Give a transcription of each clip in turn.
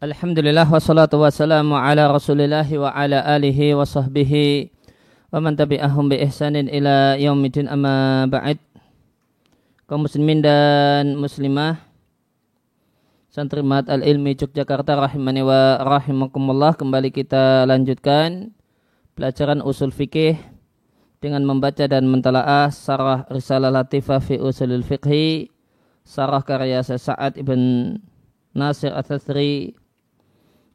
Alhamdulillah wassalatu wassalamu ala rasulillahi wa ala alihi wa sahbihi wa man tabi'ahum bi ihsanin ila yaumidin amma ba'id kaum muslimin dan muslimah santri mat al-ilmi Yogyakarta rahimani wa rahimakumullah kembali kita lanjutkan pelajaran usul fikih dengan membaca dan mentalaah sarah risalah latifah fi usulul fiqhi sarah karya Sa'ad ibn Nasir At-Tathri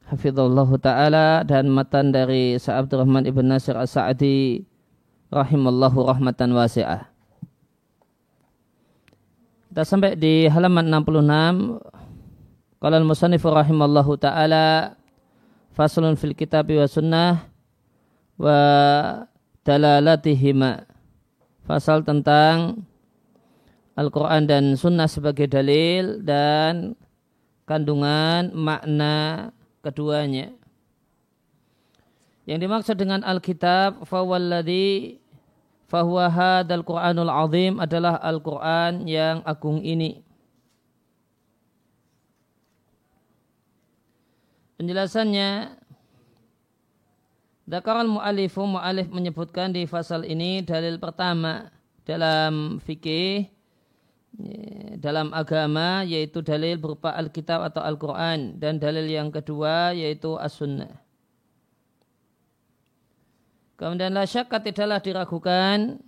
hafizallahu taala dan matan dari Sa'ad Abdurrahman ibn Nasir As-Sa'di rahimallahu rahmatan wasi'ah. Kita sampai di halaman 66 Qala al-musannif rahimallahu taala faslun fil kitab wa sunnah wa dalalatihima. Fasal tentang Al-Quran dan Sunnah sebagai dalil dan kandungan makna keduanya. Yang dimaksud dengan Alkitab fawalladhi fahuwa hadal Qur'anul azim adalah Al-Qur'an yang agung ini. Penjelasannya Dakaral mu'alifu mu'alif menyebutkan di fasal ini dalil pertama dalam fikih dalam agama yaitu dalil berupa Alkitab atau Al-Quran dan dalil yang kedua yaitu As-Sunnah. Kemudian la syakka tidaklah diragukan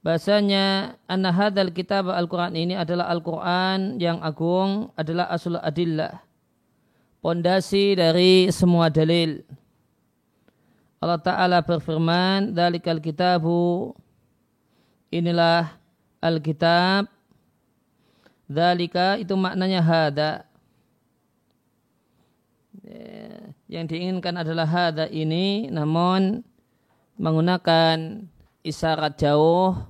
bahasanya anna hadal kitab Al-Quran ini adalah Al-Quran yang agung adalah asul adillah. Pondasi dari semua dalil. Allah Ta'ala berfirman, Dalikal kitabu, inilah Alkitab Dalika itu maknanya hada. Yang diinginkan adalah hada ini namun menggunakan isyarat jauh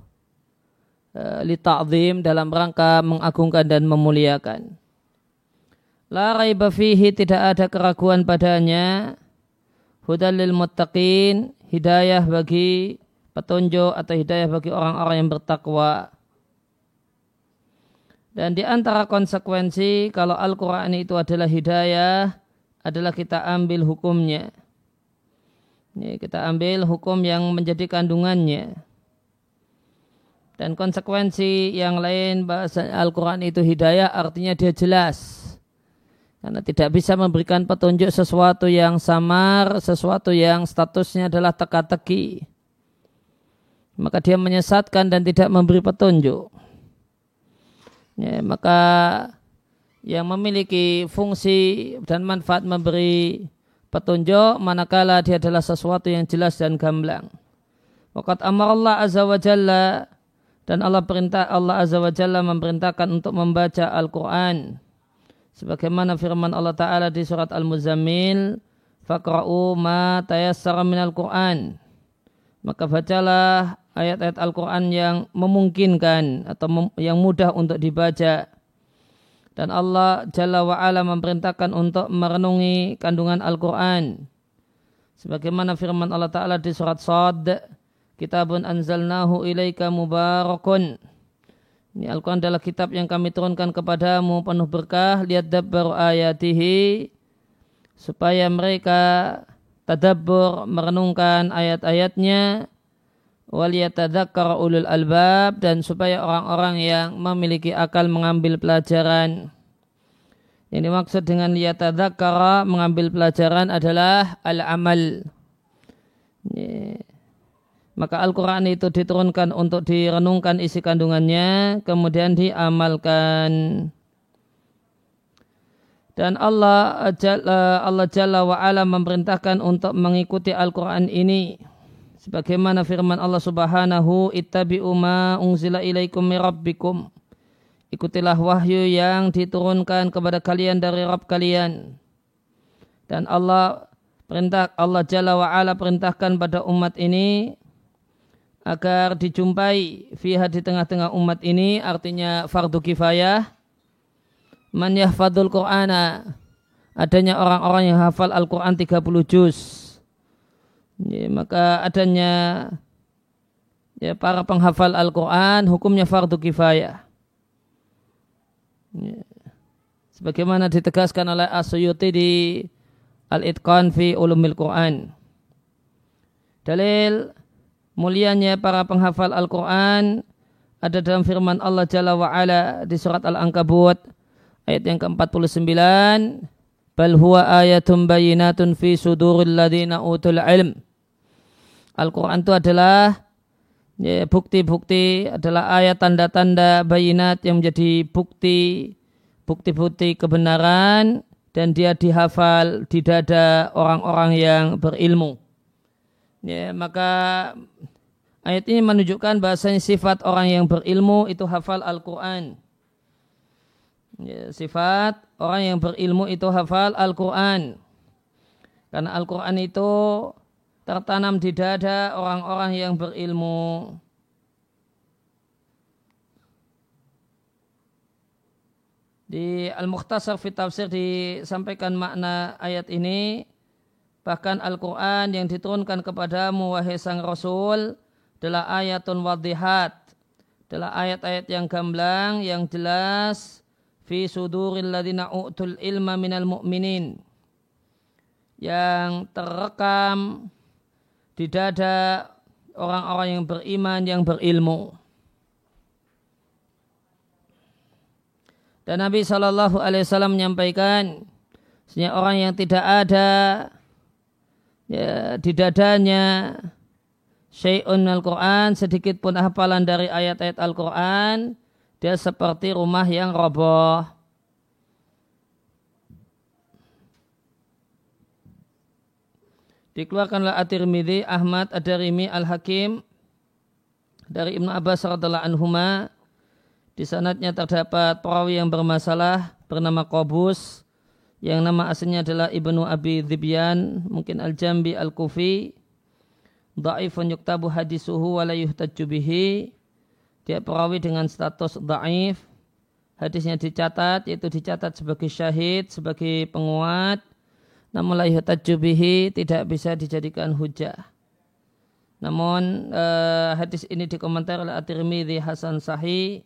e, li ta'zim dalam rangka mengagungkan dan memuliakan. La raiba fihi tidak ada keraguan padanya. Hudalil muttaqin hidayah bagi petunjuk atau hidayah bagi orang-orang yang bertakwa. Dan di antara konsekuensi kalau Al-Quran itu adalah hidayah, adalah kita ambil hukumnya. Ini kita ambil hukum yang menjadi kandungannya. Dan konsekuensi yang lain bahasa Al-Quran itu hidayah artinya dia jelas. Karena tidak bisa memberikan petunjuk sesuatu yang samar, sesuatu yang statusnya adalah teka-teki. Maka dia menyesatkan dan tidak memberi petunjuk ya, maka yang memiliki fungsi dan manfaat memberi petunjuk manakala dia adalah sesuatu yang jelas dan gamblang. Waqat amar Allah azza wa jalla dan Allah perintah Allah azza wa jalla memerintahkan untuk membaca Al-Qur'an sebagaimana firman Allah taala di surat Al-Muzammil faqra'u ma tayassara minal Qur'an maka bacalah ayat-ayat Al-Quran yang memungkinkan atau yang mudah untuk dibaca. Dan Allah Jalla wa'ala memerintahkan untuk merenungi kandungan Al-Quran. Sebagaimana firman Allah Ta'ala di surat Sad, Kitabun anzalnahu ilaika mubarakun. Ini Al-Quran adalah kitab yang kami turunkan kepadamu penuh berkah. Lihat dabbar ayatihi. Supaya mereka tadabbur merenungkan ayat-ayatnya waliyatadzakkar ulul albab dan supaya orang-orang yang memiliki akal mengambil pelajaran. Yang dimaksud dengan liyatadzakkara mengambil pelajaran adalah al-amal. Maka Al-Quran itu diturunkan untuk direnungkan isi kandungannya, kemudian diamalkan. Dan Allah Jalla, Allah Jalla wa'ala memerintahkan untuk mengikuti Al-Quran ini sebagaimana firman Allah Subhanahu ittabi'u ma unzila ilaikum mir rabbikum. Ikutilah wahyu yang diturunkan kepada kalian dari Rabb kalian. Dan Allah perintah Allah Jalla wa ala perintahkan pada umat ini agar dijumpai fiha di tengah-tengah umat ini artinya fardu kifayah. Man yahfadul qur'ana adanya orang-orang yang hafal Al-Quran 30 juz ya, maka adanya ya, para penghafal Al-Quran hukumnya fardu kifayah. Ya. sebagaimana ditegaskan oleh Asyuti di Al-Itqan fi Ulumil Quran. Dalil mulianya para penghafal Al-Quran ada dalam firman Allah Jalla wa'ala di surat Al-Ankabut ayat yang ke-49 bal huwa ayatun bayinatun fi suduril ladina utul ilm Al-Quran itu adalah ya, bukti-bukti ya, adalah ayat tanda-tanda bayinat yang menjadi bukti bukti-bukti kebenaran dan dia dihafal di dada orang-orang yang berilmu. Ya, maka ayat ini menunjukkan bahasanya sifat orang yang berilmu itu hafal Al-Quran. Ya, sifat orang yang berilmu itu hafal Al-Quran. Karena Al-Quran itu tertanam di dada orang-orang yang berilmu. Di Al-Mukhtasar fi Tafsir disampaikan makna ayat ini bahkan Al-Quran yang diturunkan kepadamu wahai sang Rasul adalah ayatun wadihat adalah ayat-ayat yang gamblang yang jelas fi suduril ladina u'tul ilma minal mu'minin yang terekam di dada orang-orang yang beriman yang berilmu. Dan Nabi Shallallahu Alaihi Wasallam menyampaikan, sehingga orang yang tidak ada ya, di dadanya syai'un al-Quran, sedikit pun hafalan dari ayat-ayat Al-Quran, dia seperti rumah yang roboh. Dikeluarkan oleh At-Tirmidzi, Ahmad, Ad-Darimi, Al-Hakim dari Ibnu Abbas radhiallahu anhuma di sanatnya terdapat perawi yang bermasalah bernama Qobus yang nama aslinya adalah Ibnu Abi Dhibyan, mungkin Al-Jambi Al-Kufi. Da'ifun yuktabu hadisuhu wa la yuhtajju bihi. Dia perawi dengan status da'if. Hadisnya dicatat, yaitu dicatat sebagai syahid, sebagai penguat. Namun la yuhtajju bihi tidak bisa dijadikan hujah. Namun uh, hadis ini dikomentar oleh At-Tirmidzi Hasan Sahih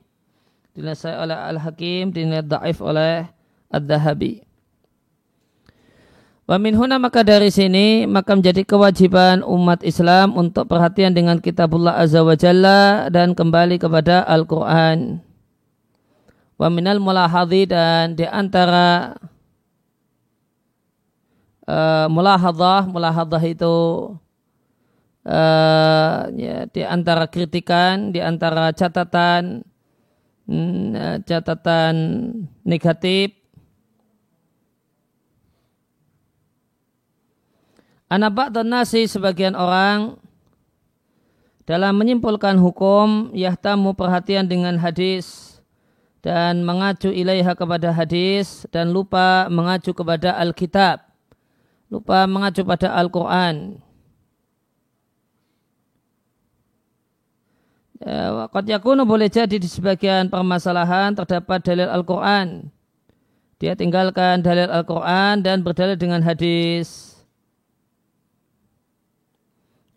dinasai oleh Al-Hakim, dinilai daif oleh Ad-Dahabi. Wa min huna maka dari sini maka menjadi kewajiban umat Islam untuk perhatian dengan kitabullah azza wa jalla dan kembali kepada Al-Quran. Wa mulahadhi dan di antara uh, mulahadhah, mulahadhah itu uh, ya, di antara kritikan, di antara catatan Hmm, eh, catatan negatif Anak dan nasi sebagian orang dalam menyimpulkan hukum yahtamu perhatian dengan hadis dan mengacu ilaiha kepada hadis dan lupa mengacu kepada Alkitab lupa mengacu pada Al-Quran Ya, Qad yakunu boleh jadi di sebagian permasalahan terdapat dalil Al-Quran. Dia tinggalkan dalil Al-Quran dan berdalil dengan hadis.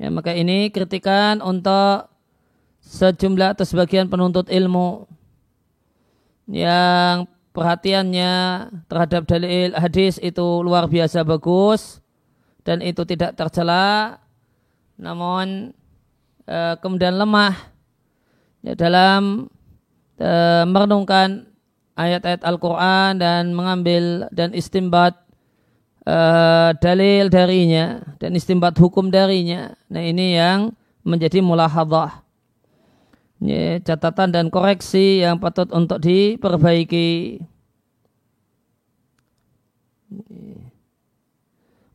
Ya, maka ini kritikan untuk sejumlah atau sebagian penuntut ilmu yang perhatiannya terhadap dalil hadis itu luar biasa bagus dan itu tidak tercela namun eh, kemudian lemah ya, dalam e, merenungkan ayat-ayat Al-Quran dan mengambil dan istimbat e, dalil darinya dan istimbat hukum darinya. Nah ini yang menjadi mulahadah. Ya, catatan dan koreksi yang patut untuk diperbaiki.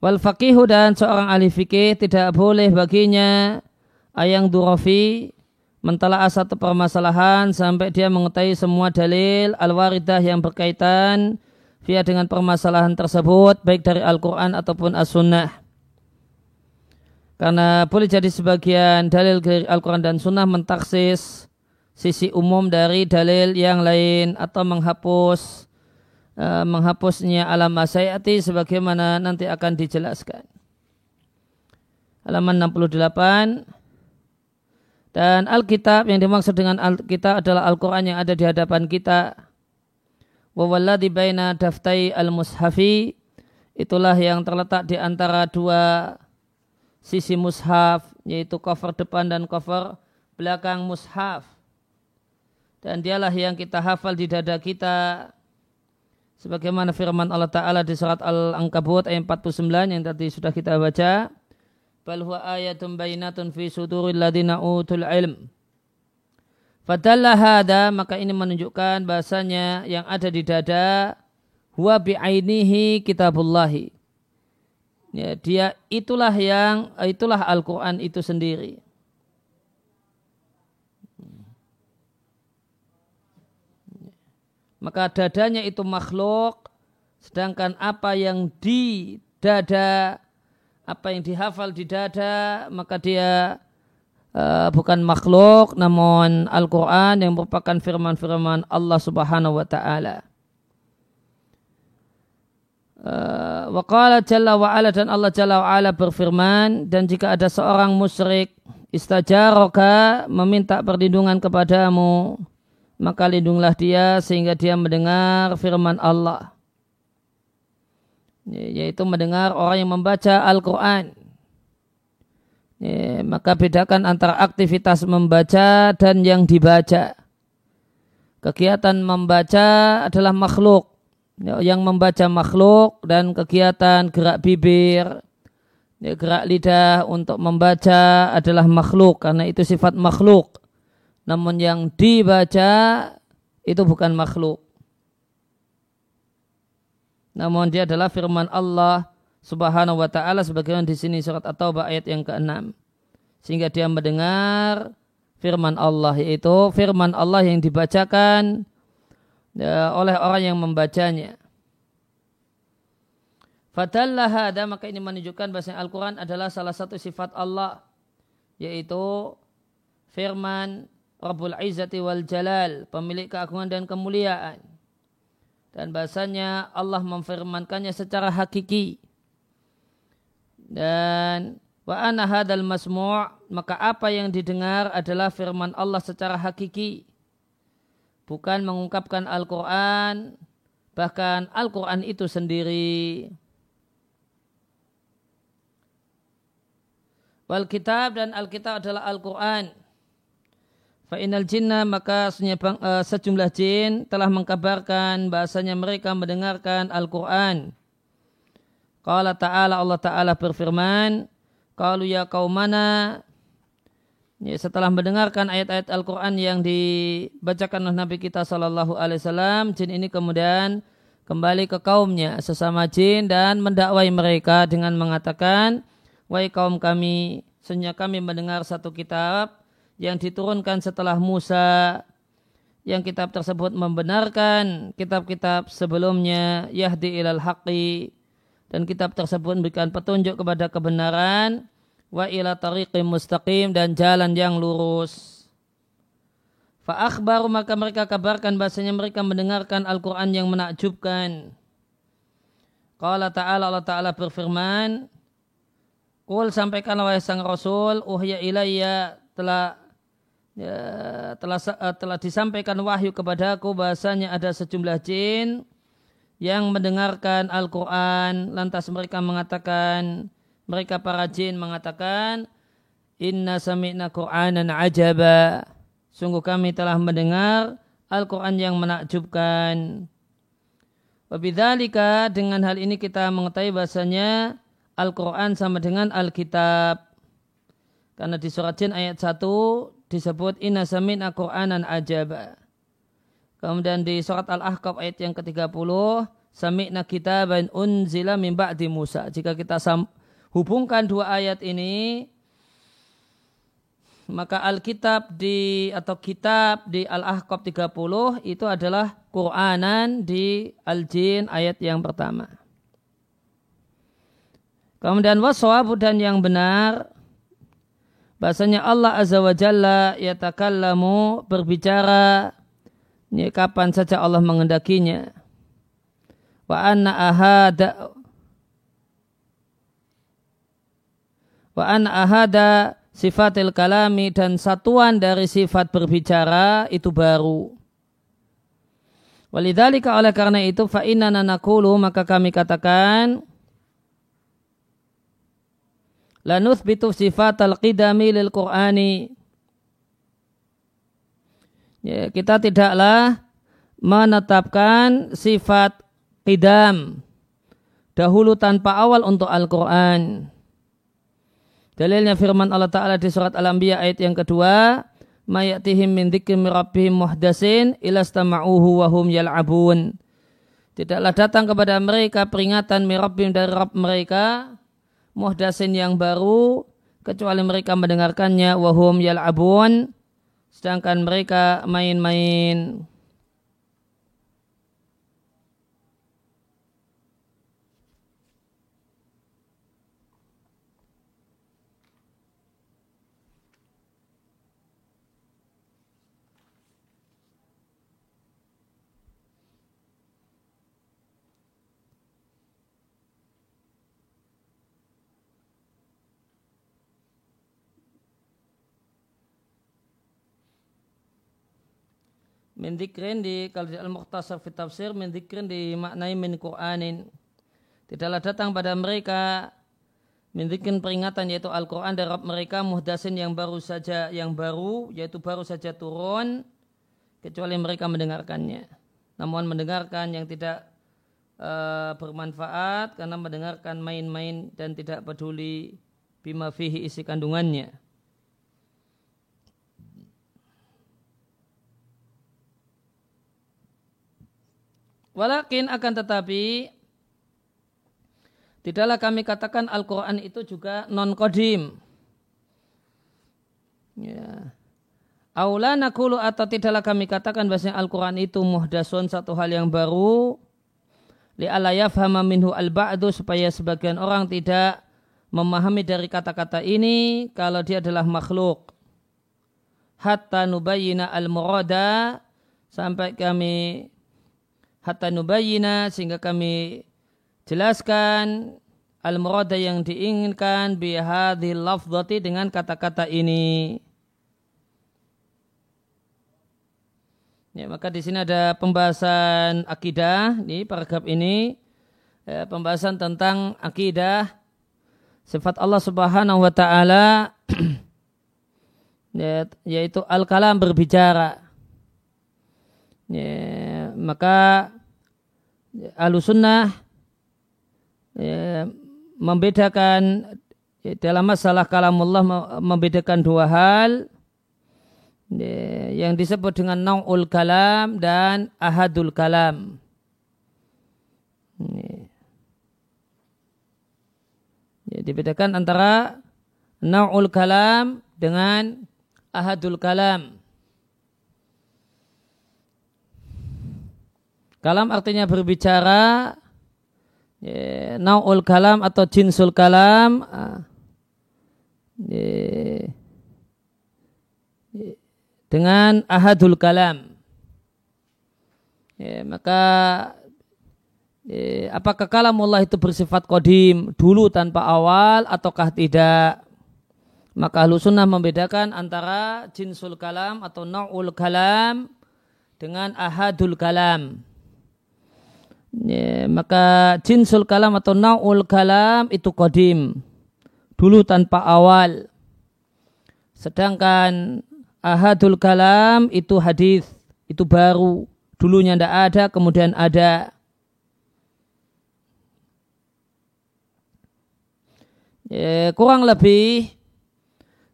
Wal faqihu dan seorang ahli fikih tidak boleh baginya ayang durofi mentalaah satu permasalahan sampai dia mengetahui semua dalil al-waridah yang berkaitan via dengan permasalahan tersebut baik dari Al-Quran ataupun As-Sunnah. Karena boleh jadi sebagian dalil dari Al-Quran dan Sunnah mentaksis sisi umum dari dalil yang lain atau menghapus uh, menghapusnya alam masyayati sebagaimana nanti akan dijelaskan. Halaman 68 dan Alkitab yang dimaksud dengan Alkitab adalah Al-Quran yang ada di hadapan kita. Wawalladhi baina daftai al-mushafi. Itulah yang terletak di antara dua sisi mushaf yaitu cover depan dan cover belakang mushaf. Dan dialah yang kita hafal di dada kita. Sebagaimana firman Allah Ta'ala di surat Al-Ankabut ayat 49 yang tadi sudah kita baca. Bal huwa ayatun bayinatun fi suduril ladina utul ilm Fadalla hada maka ini menunjukkan bahasanya yang ada di dada huwa bi'ainihi kitabullahi. Ya, dia itulah yang itulah Al-Qur'an itu sendiri. Maka dadanya itu makhluk sedangkan apa yang di dada apa yang dihafal di dada maka dia uh, bukan makhluk namun Al-Quran yang merupakan firman-firman Allah subhanahu wa ta'ala. Uh, wa qala jalla wa ala dan Allah jalla wa ala berfirman dan jika ada seorang musyrik istajaraka meminta perlindungan kepadamu maka lindunglah dia sehingga dia mendengar firman Allah yaitu mendengar orang yang membaca Al-Quran Ya, maka bedakan antara aktivitas membaca dan yang dibaca. Kegiatan membaca adalah makhluk. Ya, yang membaca makhluk dan kegiatan gerak bibir, ya, gerak lidah untuk membaca adalah makhluk karena itu sifat makhluk. Namun yang dibaca itu bukan makhluk. Namun dia adalah firman Allah Subhanahu wa taala sebagaimana di sini surat At-Taubah ayat yang ke-6. Sehingga dia mendengar firman Allah yaitu firman Allah yang dibacakan ya, oleh orang yang membacanya. Fadallah hada maka ini menunjukkan bahwa Al-Quran adalah salah satu sifat Allah yaitu firman Rabbul Izzati wal Jalal pemilik keagungan dan kemuliaan dan bahasanya Allah memfirmankannya secara hakiki dan wa ana hadal masmu' maka apa yang didengar adalah firman Allah secara hakiki. Bukan mengungkapkan Al-Qur'an bahkan Al-Qur'an itu sendiri. Wal kitab dan Alkitab adalah Al-Qur'an. Fa inal jinna maka eh, sejumlah jin telah mengkabarkan bahasanya mereka mendengarkan Al-Qur'an Qala ta'ala Allah ta'ala berfirman, Kalau ya kaumana, ya, setelah mendengarkan ayat-ayat Al-Quran yang dibacakan oleh Nabi kita Sallallahu Alaihi Wasallam, jin ini kemudian kembali ke kaumnya sesama jin dan mendakwai mereka dengan mengatakan, Wahai kaum kami, senya kami mendengar satu kitab yang diturunkan setelah Musa yang kitab tersebut membenarkan kitab-kitab sebelumnya Yahdi ilal haqqi dan kitab tersebut memberikan petunjuk kepada kebenaran wa ila tariqim mustaqim dan jalan yang lurus. Fa akhbaru maka mereka kabarkan bahasanya mereka mendengarkan Al-Quran yang menakjubkan. Qala ta'ala Allah ta'ala berfirman, Kul sampaikan wahai sang Rasul, uhya ilayya telah ya, telah telah disampaikan wahyu kepadaku bahasanya ada sejumlah jin yang mendengarkan Al-Quran lantas mereka mengatakan mereka para jin mengatakan inna sami'na Qur'anan ajaba sungguh kami telah mendengar Al-Quran yang menakjubkan Wabidzalika dengan hal ini kita mengetahui bahasanya Al-Quran sama dengan Alkitab. Karena di surat Jin ayat 1 disebut inna sami'na Qur'anan ajaba. Kemudian di surat Al-Ahqaf ayat yang ke-30, Sami'na kitaban unzila min ba'di Musa. Jika kita hubungkan dua ayat ini, maka Alkitab di atau kitab di Al-Ahqaf 30 itu adalah Quranan di Al-Jin ayat yang pertama. Kemudian waswabu dan yang benar bahasanya Allah Azza wa Jalla yatakallamu berbicara ini kapan saja Allah mengendakinya. Wa anna ahada wa anna ahada sifatil kalami dan satuan dari sifat berbicara itu baru. Walidhalika oleh karena itu fa inna nakulu maka kami katakan la nuthbitu sifat al-qidami lil Qur'ani. Ya, kita tidaklah menetapkan sifat qidam dahulu tanpa awal untuk Al-Quran. Dalilnya firman Allah Ta'ala di surat Al-Anbiya ayat yang kedua, mayatihim min dzikri rabbihim muhdasin ilastama'uhu wa hum yal'abun. Tidaklah datang kepada mereka peringatan mirabbim dari Rabb mereka muhdasin yang baru kecuali mereka mendengarkannya wahum yal'abun sedangkan mereka main-main. Mendikrin di kalau di Al-Mukhtasar fi tafsir mendikrin dimaknai min Qur'anin. Tidaklah datang pada mereka mendikrin peringatan yaitu Al-Quran dari mereka muhdasin yang baru saja yang baru yaitu baru saja turun kecuali mereka mendengarkannya. Namun mendengarkan yang tidak uh, bermanfaat karena mendengarkan main-main dan tidak peduli bima fihi isi kandungannya. Walakin akan tetapi tidaklah kami katakan Al-Quran itu juga non-kodim. Ya. Aula nakulu atau tidaklah kami katakan bahasanya Al-Quran itu muhdasun satu hal yang baru. Li alayafhama minhu al-ba'du supaya sebagian orang tidak memahami dari kata-kata ini kalau dia adalah makhluk. Hatta nubayina al-murada sampai kami hatta nubayina sehingga kami jelaskan al-murada yang diinginkan bihadhil lafzati dengan kata-kata ini. Ya, maka di sini ada pembahasan akidah di paragraf ini ya, pembahasan tentang akidah sifat Allah Subhanahu wa taala ya, yaitu al-kalam berbicara. Ya, maka alusunnah ya, membedakan ya, dalam masalah kalamullah membedakan dua hal ya, yang disebut dengan naul kalam dan ahadul kalam. Ya. Ya, dibedakan antara naul kalam dengan ahadul kalam. Kalam artinya berbicara. Nau'ul kalam atau jinsul kalam. Ya, dengan ahadul kalam. Maka ya, apakah kalam Allah itu bersifat kodim dulu tanpa awal ataukah tidak? Maka ahlu sunnah membedakan antara jinsul kalam atau nau'ul kalam dengan ahadul kalam. Ya, maka jinsul kalam atau naul kalam itu kodim. Dulu tanpa awal. Sedangkan ahadul kalam itu hadis, itu baru. Dulunya tidak ada, kemudian ada. Ya, kurang lebih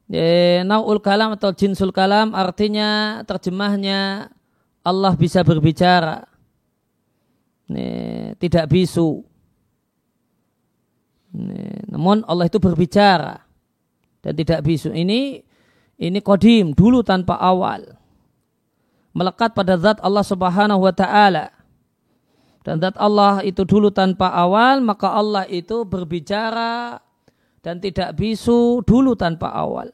ya, naul kalam atau jinsul kalam artinya terjemahnya Allah bisa berbicara Nih, tidak bisu. Nih, namun Allah itu berbicara dan tidak bisu. Ini ini kodim dulu tanpa awal. Melekat pada zat Allah subhanahu wa ta'ala. Dan zat Allah itu dulu tanpa awal, maka Allah itu berbicara dan tidak bisu dulu tanpa awal.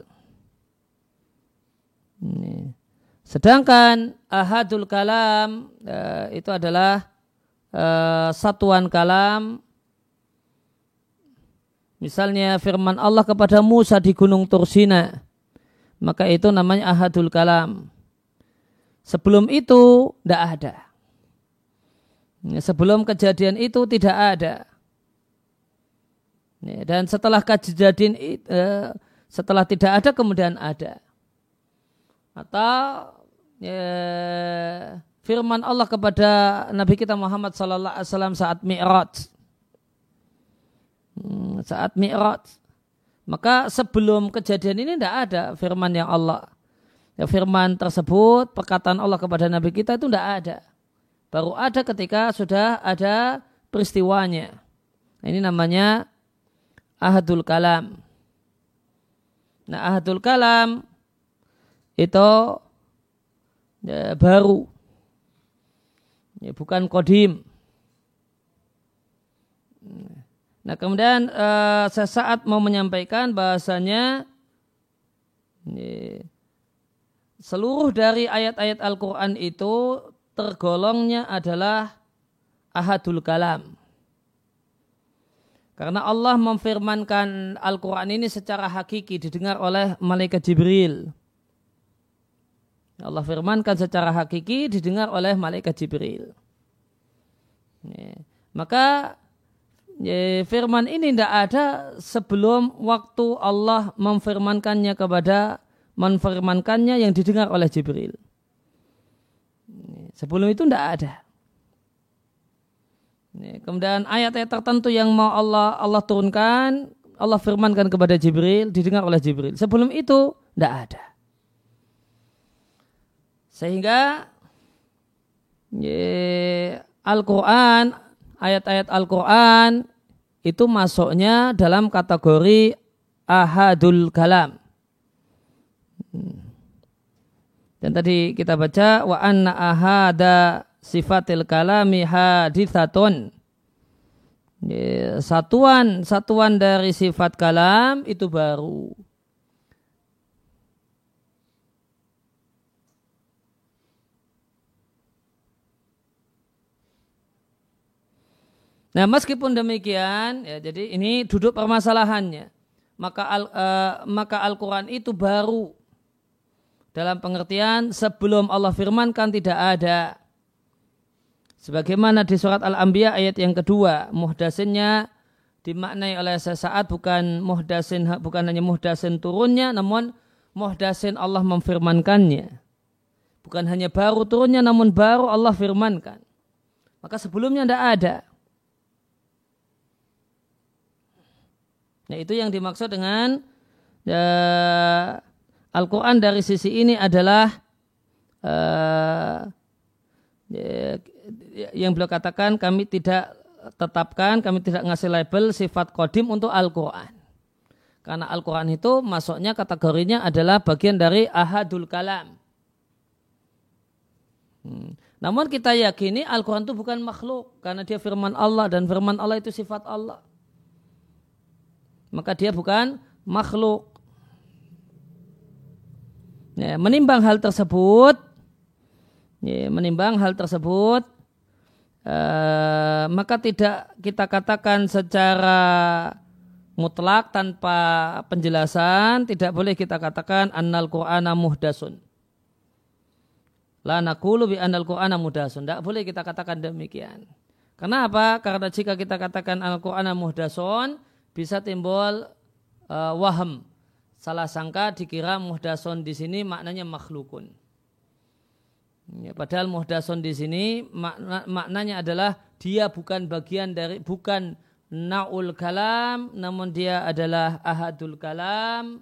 Ini. Sedangkan ahadul kalam eh, itu adalah uh, satuan kalam misalnya firman Allah kepada Musa di Gunung Tursina maka itu namanya ahadul kalam sebelum itu tidak ada Sebelum kejadian itu tidak ada. Dan setelah kejadian eh, setelah tidak ada kemudian ada. Atau ya, firman Allah kepada Nabi kita Muhammad sallallahu alaihi wasallam saat Mi'raj. Hmm, saat Mi'raj. Maka sebelum kejadian ini tidak ada firman yang Allah. Ya, firman tersebut, perkataan Allah kepada Nabi kita itu tidak ada. Baru ada ketika sudah ada peristiwanya. Ini namanya ahadul kalam. Nah ahadul kalam itu ya, baru ya, bukan kodim. Nah kemudian uh, sesaat mau menyampaikan bahasanya ya, seluruh dari ayat-ayat Al-Quran itu tergolongnya adalah ahadul kalam. Karena Allah memfirmankan Al-Quran ini secara hakiki didengar oleh malaikat Jibril. Allah firmankan secara hakiki didengar oleh malaikat Jibril. Ya. Maka firman ini tidak ada sebelum waktu Allah memfirmankannya kepada memfirmankannya yang didengar oleh Jibril. Sebelum itu tidak ada. Kemudian ayat-ayat tertentu yang mau Allah Allah turunkan, Allah firmankan kepada Jibril, didengar oleh Jibril. Sebelum itu tidak ada. Sehingga Al-Quran, ayat-ayat Al-Quran itu masuknya dalam kategori ahadul kalam. Dan tadi kita baca wa anna ahada sifatil kalami hadithatun. Satuan satuan dari sifat kalam itu baru. Nah, meskipun demikian, ya, jadi ini duduk permasalahannya. Maka al, uh, maka Al-Qur'an itu baru dalam pengertian sebelum Allah firmankan tidak ada. Sebagaimana di surat Al-Anbiya ayat yang kedua, muhdasinnya dimaknai oleh sesaat bukan muhdasin bukan hanya muhdasin turunnya namun muhdasin Allah memfirmankannya. Bukan hanya baru turunnya namun baru Allah firmankan. Maka sebelumnya tidak ada. Nah itu yang dimaksud dengan ya, Al-Quran dari sisi ini adalah uh, ya, yang beliau katakan kami tidak tetapkan, kami tidak ngasih label sifat kodim untuk Al-Quran. Karena Al-Quran itu masuknya kategorinya adalah bagian dari ahadul kalam. Hmm. Namun kita yakini Al-Quran itu bukan makhluk karena dia firman Allah dan firman Allah itu sifat Allah maka dia bukan makhluk. Ya, menimbang hal tersebut, ya, menimbang hal tersebut, uh, maka tidak kita katakan secara mutlak tanpa penjelasan, tidak boleh kita katakan annal Qur'ana muhdasun. La nakulu bi annal Qur'ana muhdasun. Tidak boleh kita katakan demikian. Kenapa? Karena jika kita katakan al-Qur'ana muhdasun, bisa timbul uh, waham. Salah sangka dikira muhdason di sini maknanya makhlukun. Ya, padahal muhdason di sini makna, maknanya adalah dia bukan bagian dari bukan naul kalam namun dia adalah ahadul kalam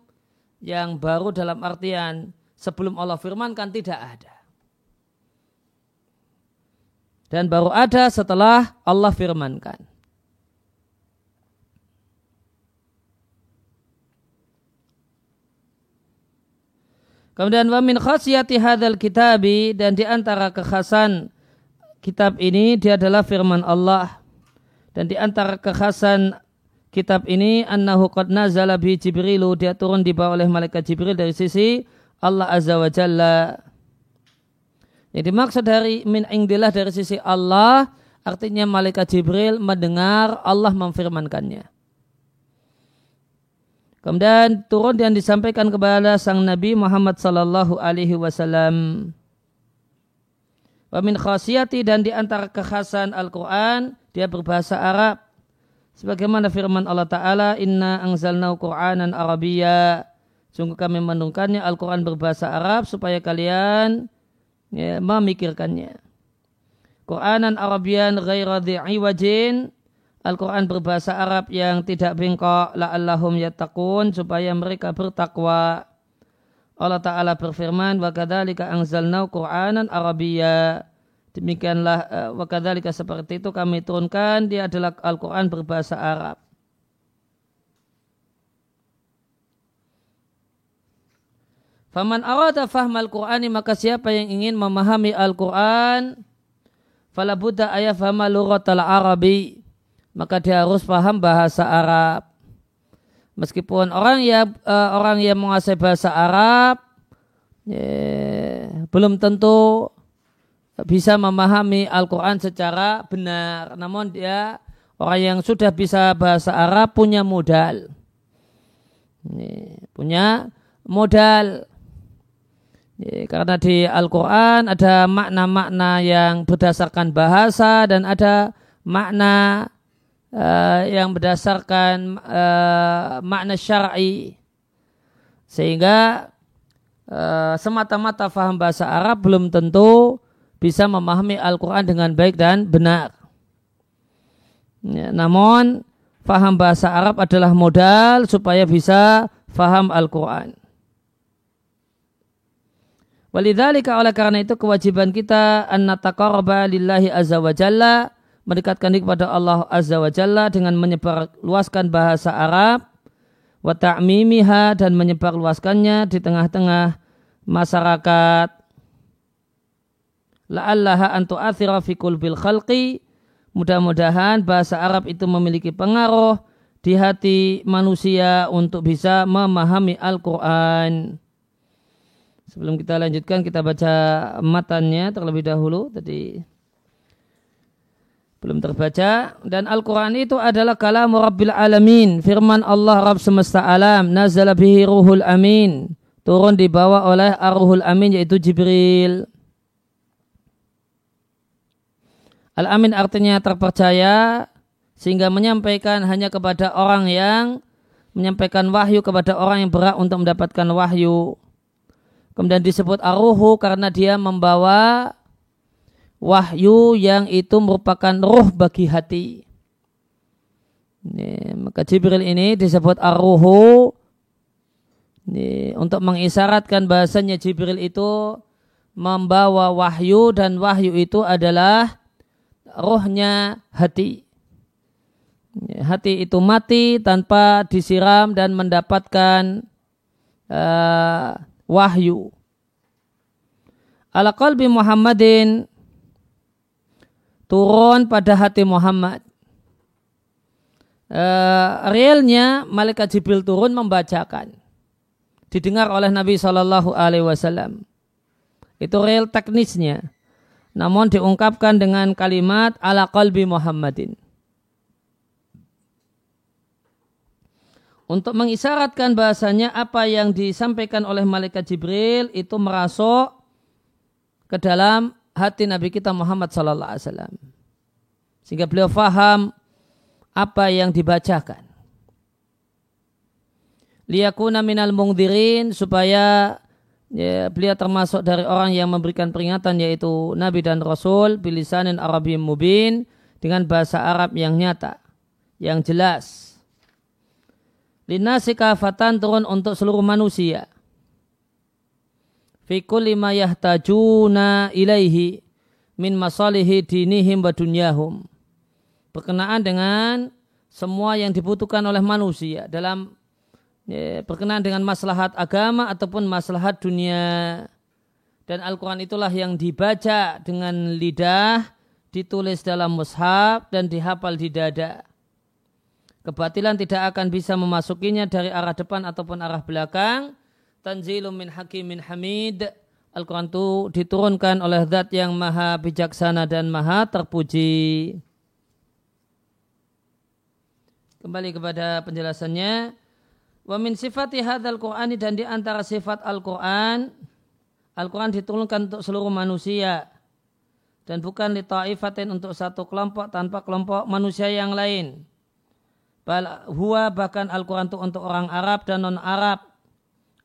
yang baru dalam artian sebelum Allah firmankan tidak ada. Dan baru ada setelah Allah firmankan. Kemudian wa min khasiyati hadzal kitabi dan di antara kekhasan kitab ini dia adalah firman Allah. Dan di antara kekhasan kitab ini annahu qad nazala bi Jibrilu dia turun di bawah oleh malaikat Jibril dari sisi Allah Azza wa Jalla. Jadi maksud dari min indillah dari sisi Allah artinya malaikat Jibril mendengar Allah memfirmankannya. Kemudian turun dan disampaikan kepada sang Nabi Muhammad sallallahu alaihi wasallam. Wa min khasiyati dan di antara kekhasan Al-Quran, dia berbahasa Arab. Sebagaimana firman Allah Ta'ala, Inna angzalnau Qur'anan Arabiyya. Sungguh kami menurunkannya Al-Quran berbahasa Arab supaya kalian ya, memikirkannya. Qur'anan Arabian ghaira wajin. Al-Quran berbahasa Arab yang tidak bengkok la'allahum yattaqun supaya mereka bertakwa. Allah Ta'ala berfirman, wa kadzalika anzalnau Qur'anan Arabiyya. Demikianlah uh, wa kadzalika seperti itu kami turunkan dia adalah Al-Qur'an berbahasa Arab. Faman arada fahmal Qur'ani maka siapa yang ingin memahami Al-Quran fala buddha ayafhama lughatal arabi maka dia harus paham bahasa Arab. Meskipun orang yang uh, orang yang menguasai bahasa Arab ya, belum tentu bisa memahami Al-Quran secara benar. Namun dia orang yang sudah bisa bahasa Arab punya modal. Punya modal. Karena di Al-Quran ada makna-makna yang berdasarkan bahasa dan ada makna uh, yang berdasarkan uh, makna syar'i sehingga uh, semata-mata faham bahasa Arab belum tentu bisa memahami Al-Quran dengan baik dan benar. Ya, namun faham bahasa Arab adalah modal supaya bisa faham Al-Quran. Walidzalika oleh karena itu kewajiban kita an nataqarraba lillahi azza wa jalla mendekatkan diri kepada Allah Azza wa Jalla dengan menyebarluaskan bahasa Arab wa ta'mimiha dan menyebarluaskannya di tengah-tengah masyarakat la'allaha an tu'athira fi bil khalqi mudah-mudahan bahasa Arab itu memiliki pengaruh di hati manusia untuk bisa memahami Al-Quran. Sebelum kita lanjutkan, kita baca matannya terlebih dahulu. Tadi belum terbaca. Dan Al-Quran itu adalah kalam Rabbil Alamin. Firman Allah Rabb semesta alam. Nazala bihi ruhul amin. Turun dibawa oleh Ar-Ruhul Amin yaitu Jibril. Al-Amin artinya terpercaya sehingga menyampaikan hanya kepada orang yang menyampaikan wahyu kepada orang yang berhak untuk mendapatkan wahyu. Kemudian disebut Ar-Ruhu karena dia membawa wahyu yang itu merupakan roh bagi hati. Ini, maka Jibril ini disebut ar-ruhu untuk mengisyaratkan bahasanya Jibril itu membawa wahyu dan wahyu itu adalah rohnya hati. Hati itu mati tanpa disiram dan mendapatkan uh, wahyu. Ala qalbi Muhammadin turun pada hati Muhammad. Uh, realnya malaikat Jibril turun membacakan. Didengar oleh Nabi Shallallahu Alaihi Wasallam. Itu real teknisnya. Namun diungkapkan dengan kalimat ala qalbi Muhammadin. Untuk mengisyaratkan bahasanya apa yang disampaikan oleh malaikat Jibril itu merasuk ke dalam hati Nabi kita Muhammad Sallallahu Alaihi Wasallam sehingga beliau faham apa yang dibacakan. Liyakuna minal mungdirin supaya ya, beliau termasuk dari orang yang memberikan peringatan yaitu Nabi dan Rasul bilisanin Arabi mubin dengan bahasa Arab yang nyata, yang jelas. Linasi kafatan turun untuk seluruh manusia fi kulli ma yahtajuna ilaihi min masalihi dinihim wa dunyahum. Berkenaan dengan semua yang dibutuhkan oleh manusia dalam ya, berkenaan dengan maslahat agama ataupun maslahat dunia. Dan Al-Quran itulah yang dibaca dengan lidah, ditulis dalam mushaf dan dihafal di dada. Kebatilan tidak akan bisa memasukinya dari arah depan ataupun arah belakang tanzilum min hakimin hamid. Al-Quran itu diturunkan oleh zat yang maha bijaksana dan maha terpuji. Kembali kepada penjelasannya. Wa min sifati hadzal Qur'ani dan di antara sifat Al-Quran, Al-Quran diturunkan untuk seluruh manusia. dan bukan li ta'ifatin untuk satu kelompok tanpa kelompok manusia yang lain. Bal bahkan Al-Quran itu untuk orang Arab dan non-Arab,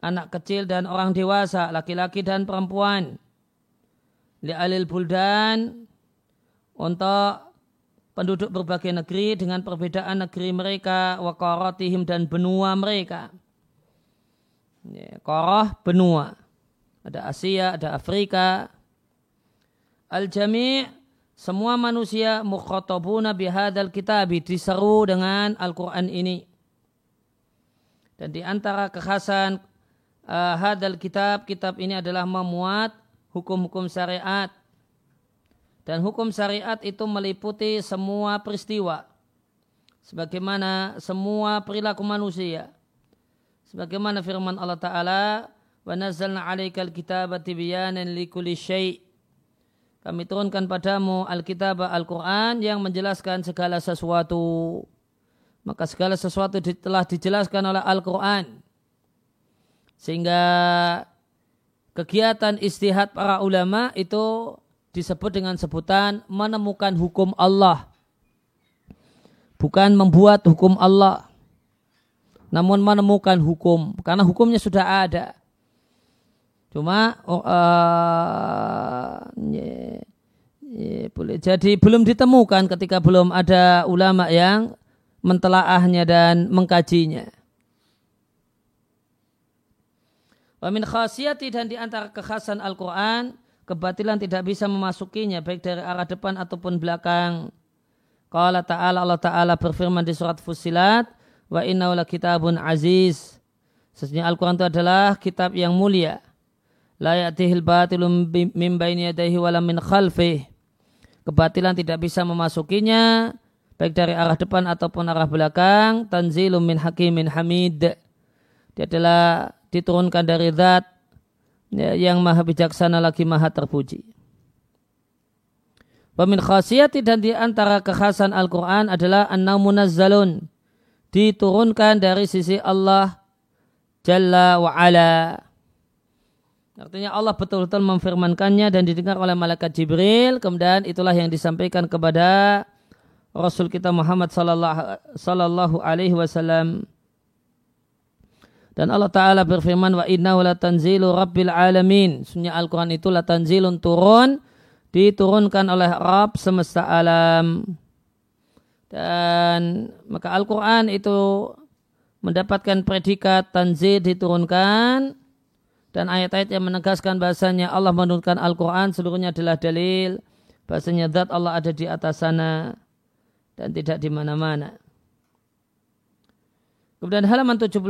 anak kecil dan orang dewasa, laki-laki dan perempuan. Li alil buldan untuk penduduk berbagai negeri dengan perbedaan negeri mereka, wakaratihim dan benua mereka. Koroh benua. Ada Asia, ada Afrika, Al-jami' semua manusia mukhatabuna bihadzal kitabi diseru dengan Al-Qur'an ini. Dan di antara kekhasan uh, hadal kitab, kitab ini adalah memuat hukum-hukum syariat. Dan hukum syariat itu meliputi semua peristiwa. Sebagaimana semua perilaku manusia. Sebagaimana firman Allah Ta'ala, وَنَزَّلْنَا عَلَيْكَ الْكِتَابَ تِبِيَانًا لِكُلِ شَيْءٍ kami turunkan padamu Alkitab Al-Quran yang menjelaskan segala sesuatu. Maka segala sesuatu telah dijelaskan oleh Al-Quran. Sehingga kegiatan istihad para ulama itu disebut dengan sebutan menemukan hukum Allah. Bukan membuat hukum Allah. Namun menemukan hukum. Karena hukumnya sudah ada. Cuma oh, uh, yeah, yeah, boleh jadi belum ditemukan ketika belum ada ulama yang mentelaahnya dan mengkajinya. Wamin khasiyati dan di antara kekhasan Al-Quran, kebatilan tidak bisa memasukinya baik dari arah depan ataupun belakang. Qala ta'ala Allah ta'ala berfirman di surat Fusilat, wa inna kitabun aziz. Sesungguhnya Al-Quran itu adalah kitab yang mulia la ya'tihil batilum min baini yadayhi wala min khalfih. Kebatilan tidak bisa memasukinya baik dari arah depan ataupun arah belakang. Tanzilum min hakimin hamid. Dia adalah diturunkan dari zat ya, yang maha bijaksana lagi maha terpuji. Wa min khasiyati dan di antara kekhasan Al-Quran adalah anna munazzalun. Diturunkan dari sisi Allah Jalla wa ala Artinya Allah betul-betul memfirmankannya dan didengar oleh malaikat Jibril. Kemudian itulah yang disampaikan kepada Rasul kita Muhammad sallallahu alaihi wasallam. Dan Allah Ta'ala berfirman, Wa innahu latanzilu rabbil alamin. Sebenarnya Al-Quran itu latanzilun turun, diturunkan oleh Rabb semesta alam. Dan maka Al-Quran itu mendapatkan predikat tanzil diturunkan dan ayat-ayat yang menegaskan bahasanya Allah menurunkan Al-Quran seluruhnya adalah dalil bahasanya zat Allah ada di atas sana dan tidak di mana-mana. Kemudian halaman 72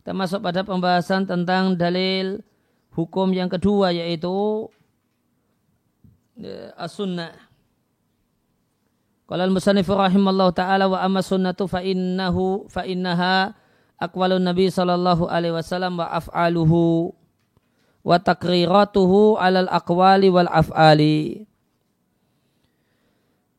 kita masuk pada pembahasan tentang dalil hukum yang kedua yaitu eh, as-sunnah. Qala al-musannif rahimallahu taala wa amma sunnatu fa innahu fa innaha aqwalun Nabi sallallahu alaihi wasallam wa af'aluhu wa takriratuhu alal aqwali wal af'ali.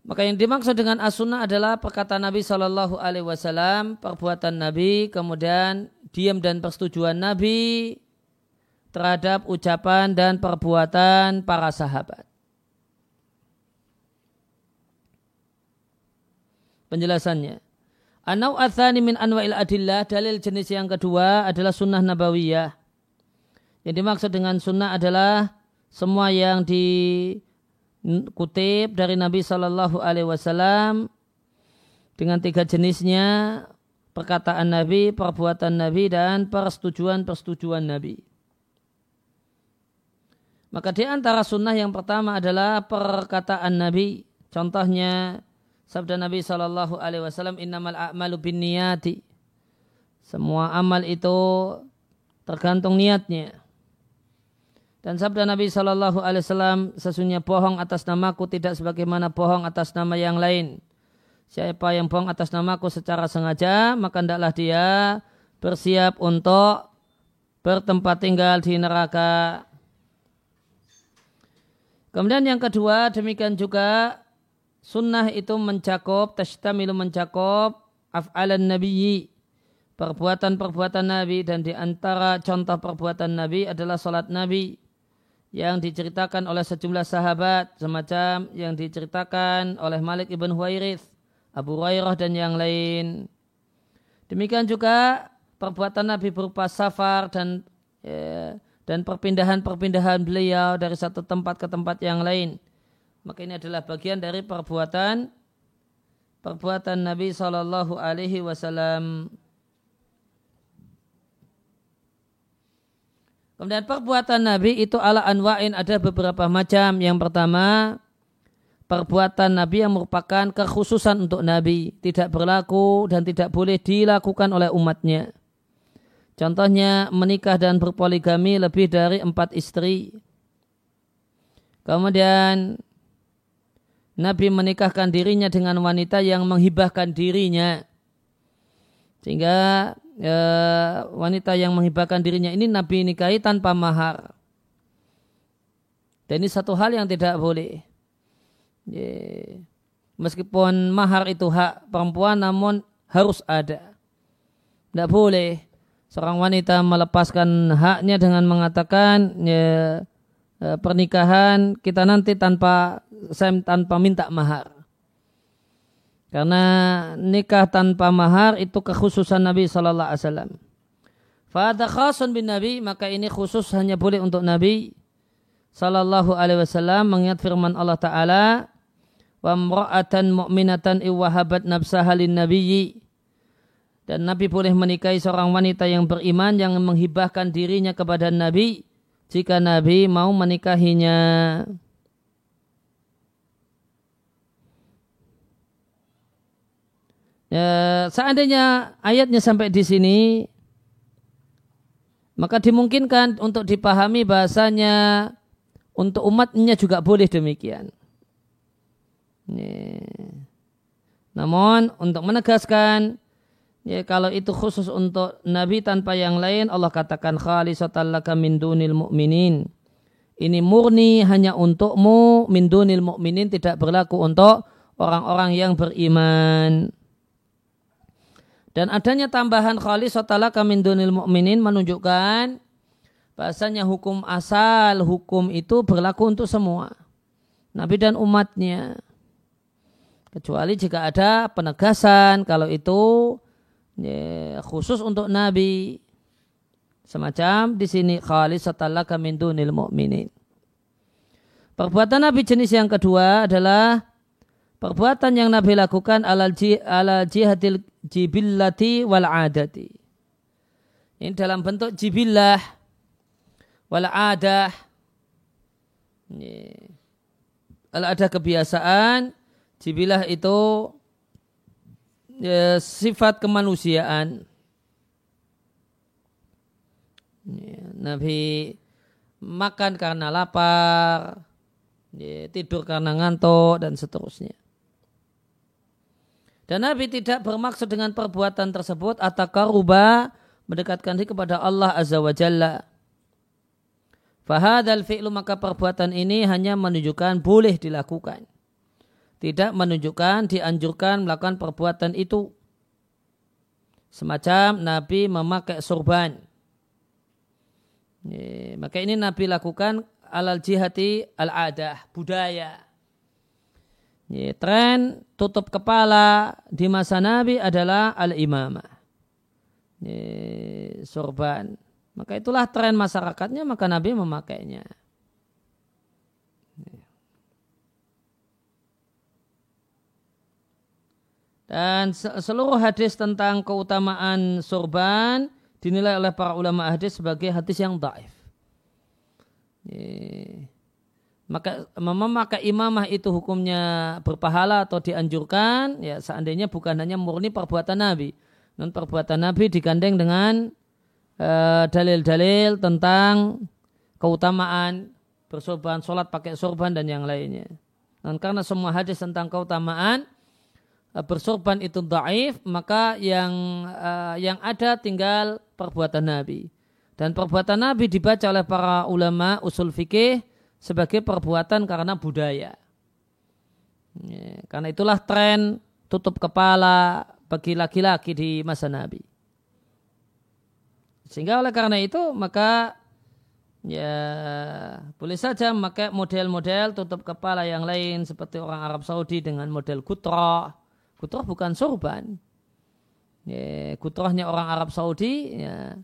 Maka yang dimaksud dengan as-sunnah adalah perkataan Nabi Shallallahu Alaihi Wasallam, perbuatan Nabi, kemudian diam dan persetujuan Nabi terhadap ucapan dan perbuatan para sahabat. Penjelasannya. Anau athani min anwa'il adillah, dalil jenis yang kedua adalah sunnah nabawiyah. Yang dimaksud dengan sunnah adalah semua yang dikutip dari Nabi Shallallahu Alaihi Wasallam dengan tiga jenisnya perkataan Nabi, perbuatan Nabi, dan persetujuan-persetujuan Nabi. Maka di antara sunnah yang pertama adalah perkataan Nabi. Contohnya Sabda Nabi Shallallahu Alaihi Wasallam, Innamal a'malu bin niyati. Semua amal itu tergantung niatnya. Dan sabda Nabi Shallallahu Alaihi Wasallam, sesungguhnya bohong atas namaku tidak sebagaimana bohong atas nama yang lain. Siapa yang bohong atas namaku secara sengaja, maka hendaklah dia bersiap untuk bertempat tinggal di neraka. Kemudian yang kedua, demikian juga Sunnah itu mencakup, tashtamilu mencakup af'alan nabiyyi. Perbuatan-perbuatan Nabi dan di antara contoh perbuatan Nabi adalah salat Nabi yang diceritakan oleh sejumlah sahabat semacam yang diceritakan oleh Malik ibn Huwairith, Abu Hurairah dan yang lain. Demikian juga perbuatan Nabi berupa safar dan ya, dan perpindahan-perpindahan beliau dari satu tempat ke tempat yang lain. Maka ini adalah bagian dari perbuatan perbuatan Nabi Shallallahu Alaihi Wasallam. Kemudian perbuatan Nabi itu ala anwa'in ada beberapa macam. Yang pertama, perbuatan Nabi yang merupakan kekhususan untuk Nabi. Tidak berlaku dan tidak boleh dilakukan oleh umatnya. Contohnya menikah dan berpoligami lebih dari empat istri. Kemudian Nabi menikahkan dirinya dengan wanita yang menghibahkan dirinya. Sehingga e, wanita yang menghibahkan dirinya ini Nabi nikahi tanpa mahar. Dan ini satu hal yang tidak boleh. Ye. Meskipun mahar itu hak perempuan namun harus ada. Tidak boleh seorang wanita melepaskan haknya dengan mengatakan ya, pernikahan kita nanti tanpa saya tanpa minta mahar. Karena nikah tanpa mahar itu kekhususan Nabi Sallallahu Alaihi Wasallam. Fada khasun bin Nabi maka ini khusus hanya boleh untuk Nabi Sallallahu Alaihi Wasallam mengingat firman Allah Taala wa mra'atan mu'minatan iwahabat nafsaha lin nabiyyi dan Nabi boleh menikahi seorang wanita yang beriman yang menghibahkan dirinya kepada Nabi jika Nabi mau menikahinya. Ya, seandainya ayatnya sampai di sini, maka dimungkinkan untuk dipahami bahasanya untuk umatnya juga boleh demikian. Namun untuk menegaskan ya kalau itu khusus untuk Nabi tanpa yang lain Allah katakan khalisatallaka min dunil mu'minin. Ini murni hanya untukmu min dunil mu'minin tidak berlaku untuk orang-orang yang beriman. Dan adanya tambahan khalisatallaka min dunil mu'minin menunjukkan bahasanya hukum asal hukum itu berlaku untuk semua. Nabi dan umatnya. Kecuali jika ada penegasan kalau itu ya, khusus untuk Nabi. Semacam di sini khalisatallaka min dunil mu'minin. Perbuatan Nabi jenis yang kedua adalah perbuatan yang Nabi lakukan ala jihadil jibillati wal adati. Ini dalam bentuk jibillah wal adah. Ini. ada kebiasaan, jibillah itu ya, sifat kemanusiaan. Ya, Nabi makan karena lapar, ya, tidur karena ngantuk dan seterusnya. Dan Nabi tidak bermaksud dengan perbuatan tersebut atau karuba mendekatkan diri kepada Allah Azza wa Jalla. Fahadal fi'lu maka perbuatan ini hanya menunjukkan boleh dilakukan. Tidak menunjukkan dianjurkan melakukan perbuatan itu. Semacam Nabi memakai sorban. maka ini Nabi lakukan alal jihati al-adah, budaya. Ya, tren tutup kepala di masa Nabi adalah al-imamah. Ya, sorban. Maka itulah tren masyarakatnya, maka Nabi memakainya. Dan seluruh hadis tentang keutamaan sorban dinilai oleh para ulama hadis sebagai hadis yang daif. Ya maka memakai imamah itu hukumnya berpahala atau dianjurkan ya seandainya bukan hanya murni perbuatan Nabi. Non perbuatan Nabi digandeng dengan eh, dalil-dalil uh, tentang keutamaan bersorban sholat pakai sorban dan yang lainnya. Dan karena semua hadis tentang keutamaan uh, bersorban itu daif maka yang uh, yang ada tinggal perbuatan Nabi. Dan perbuatan Nabi dibaca oleh para ulama usul fikih sebagai perbuatan karena budaya. Ya, karena itulah tren tutup kepala bagi laki-laki di masa Nabi. Sehingga oleh karena itu maka ya boleh saja memakai model-model tutup kepala yang lain seperti orang Arab Saudi dengan model kutroh. Kutroh bukan sorban. Ya, kutrohnya orang Arab Saudi ya,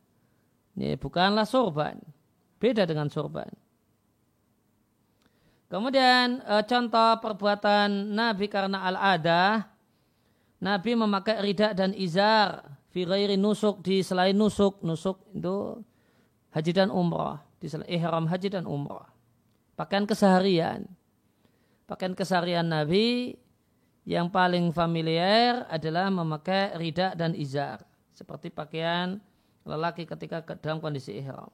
ya bukanlah sorban. Beda dengan sorban. Kemudian e, contoh perbuatan Nabi karena al-adah. Nabi memakai ridak dan izar. Fi nusuk di selain nusuk. Nusuk itu haji dan umrah di ihram haji dan umrah. Pakaian keseharian. Pakaian keseharian Nabi yang paling familiar adalah memakai rida dan izar. Seperti pakaian lelaki ketika dalam kondisi ihram.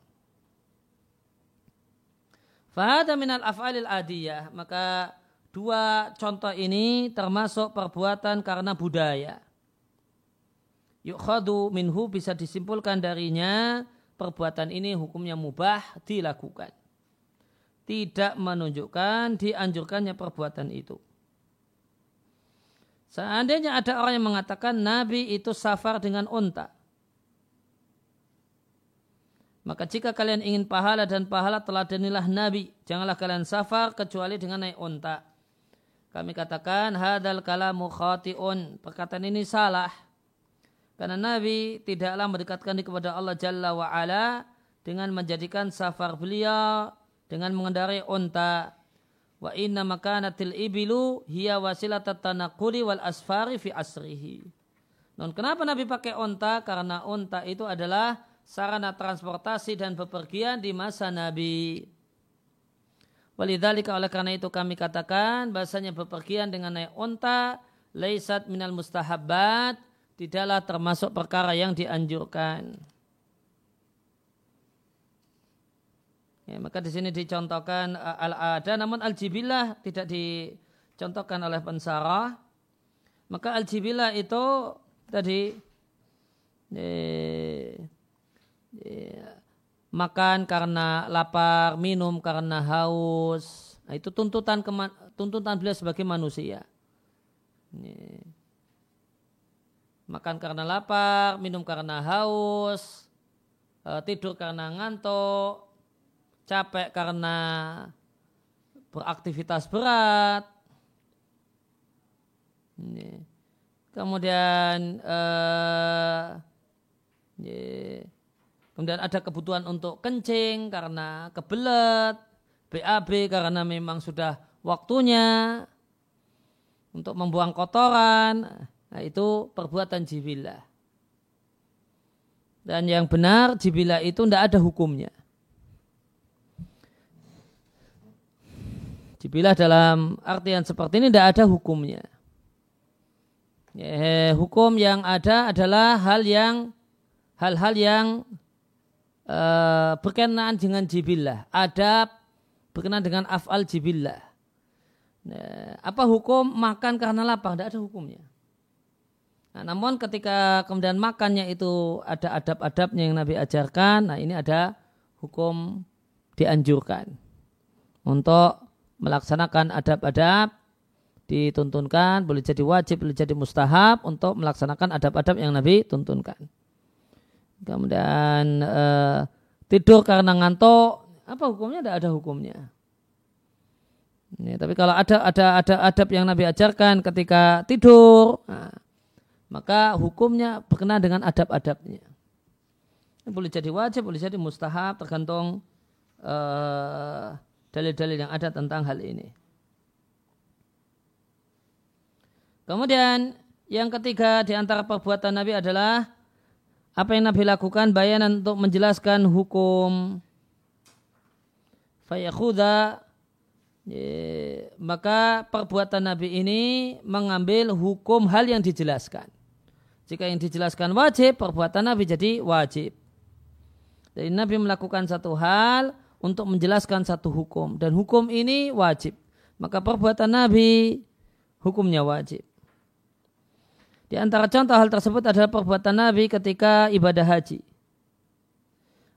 Fahada minal af'alil adiyah. Maka dua contoh ini termasuk perbuatan karena budaya. Yukhadu minhu bisa disimpulkan darinya perbuatan ini hukumnya mubah dilakukan. Tidak menunjukkan dianjurkannya perbuatan itu. Seandainya ada orang yang mengatakan Nabi itu safar dengan unta. Maka jika kalian ingin pahala dan pahala telah teladanilah Nabi. Janganlah kalian safar kecuali dengan naik unta. Kami katakan hadal kalamu khati'un. Perkataan ini salah. Karena Nabi tidaklah mendekatkan diri kepada Allah Jalla wa Ala dengan menjadikan safar beliau dengan mengendarai unta. Wa inna makanatil ibilu hiya wasilat tanakuli wal asfari fi asrihi. Non kenapa Nabi pakai unta? Karena unta itu adalah sarana transportasi dan bepergian di masa Nabi. Walidhalika oleh karena itu kami katakan bahasanya bepergian dengan naik unta laisat minal mustahabbat tidaklah termasuk perkara yang dianjurkan. Ya, maka di sini dicontohkan uh, al-ada namun al-jibilah tidak dicontohkan oleh pensarah. Maka al-jibilah itu tadi eh, eh, makan karena lapar, minum karena haus. Nah, itu tuntutan tuntutan beliau sebagai manusia. Ini makan karena lapar, minum karena haus, eh, tidur karena ngantuk, capek karena beraktivitas berat. Kemudian eh, kemudian ada kebutuhan untuk kencing karena kebelet, BAB karena memang sudah waktunya untuk membuang kotoran. Nah, itu perbuatan jibilah. Dan yang benar jibilah itu tidak ada hukumnya. Jibilah dalam artian seperti ini tidak ada hukumnya. Ya, hukum yang ada adalah hal yang hal-hal yang uh, berkenaan dengan jibilah, adab berkenaan dengan afal jibilah. Nah, apa hukum makan karena lapar? Tidak ada hukumnya. Nah, namun ketika kemudian makannya itu ada adab-adabnya yang Nabi ajarkan, nah ini ada hukum dianjurkan untuk melaksanakan adab-adab dituntunkan, boleh jadi wajib, boleh jadi mustahab untuk melaksanakan adab-adab yang Nabi tuntunkan. Kemudian eh, tidur karena ngantuk, apa hukumnya? Tidak ada hukumnya. Ini, tapi kalau ada ada ada adab yang Nabi ajarkan ketika tidur, nah, maka hukumnya berkenaan dengan adab-adabnya. Boleh jadi wajib, boleh jadi mustahab, tergantung eh, dalil-dalil yang ada tentang hal ini. Kemudian yang ketiga di antara perbuatan Nabi adalah apa yang Nabi lakukan bayanan untuk menjelaskan hukum fayakhuda maka perbuatan Nabi ini mengambil hukum hal yang dijelaskan. Jika yang dijelaskan wajib, perbuatan Nabi jadi wajib. Jadi Nabi melakukan satu hal untuk menjelaskan satu hukum. Dan hukum ini wajib. Maka perbuatan Nabi hukumnya wajib. Di antara contoh hal tersebut adalah perbuatan Nabi ketika ibadah haji.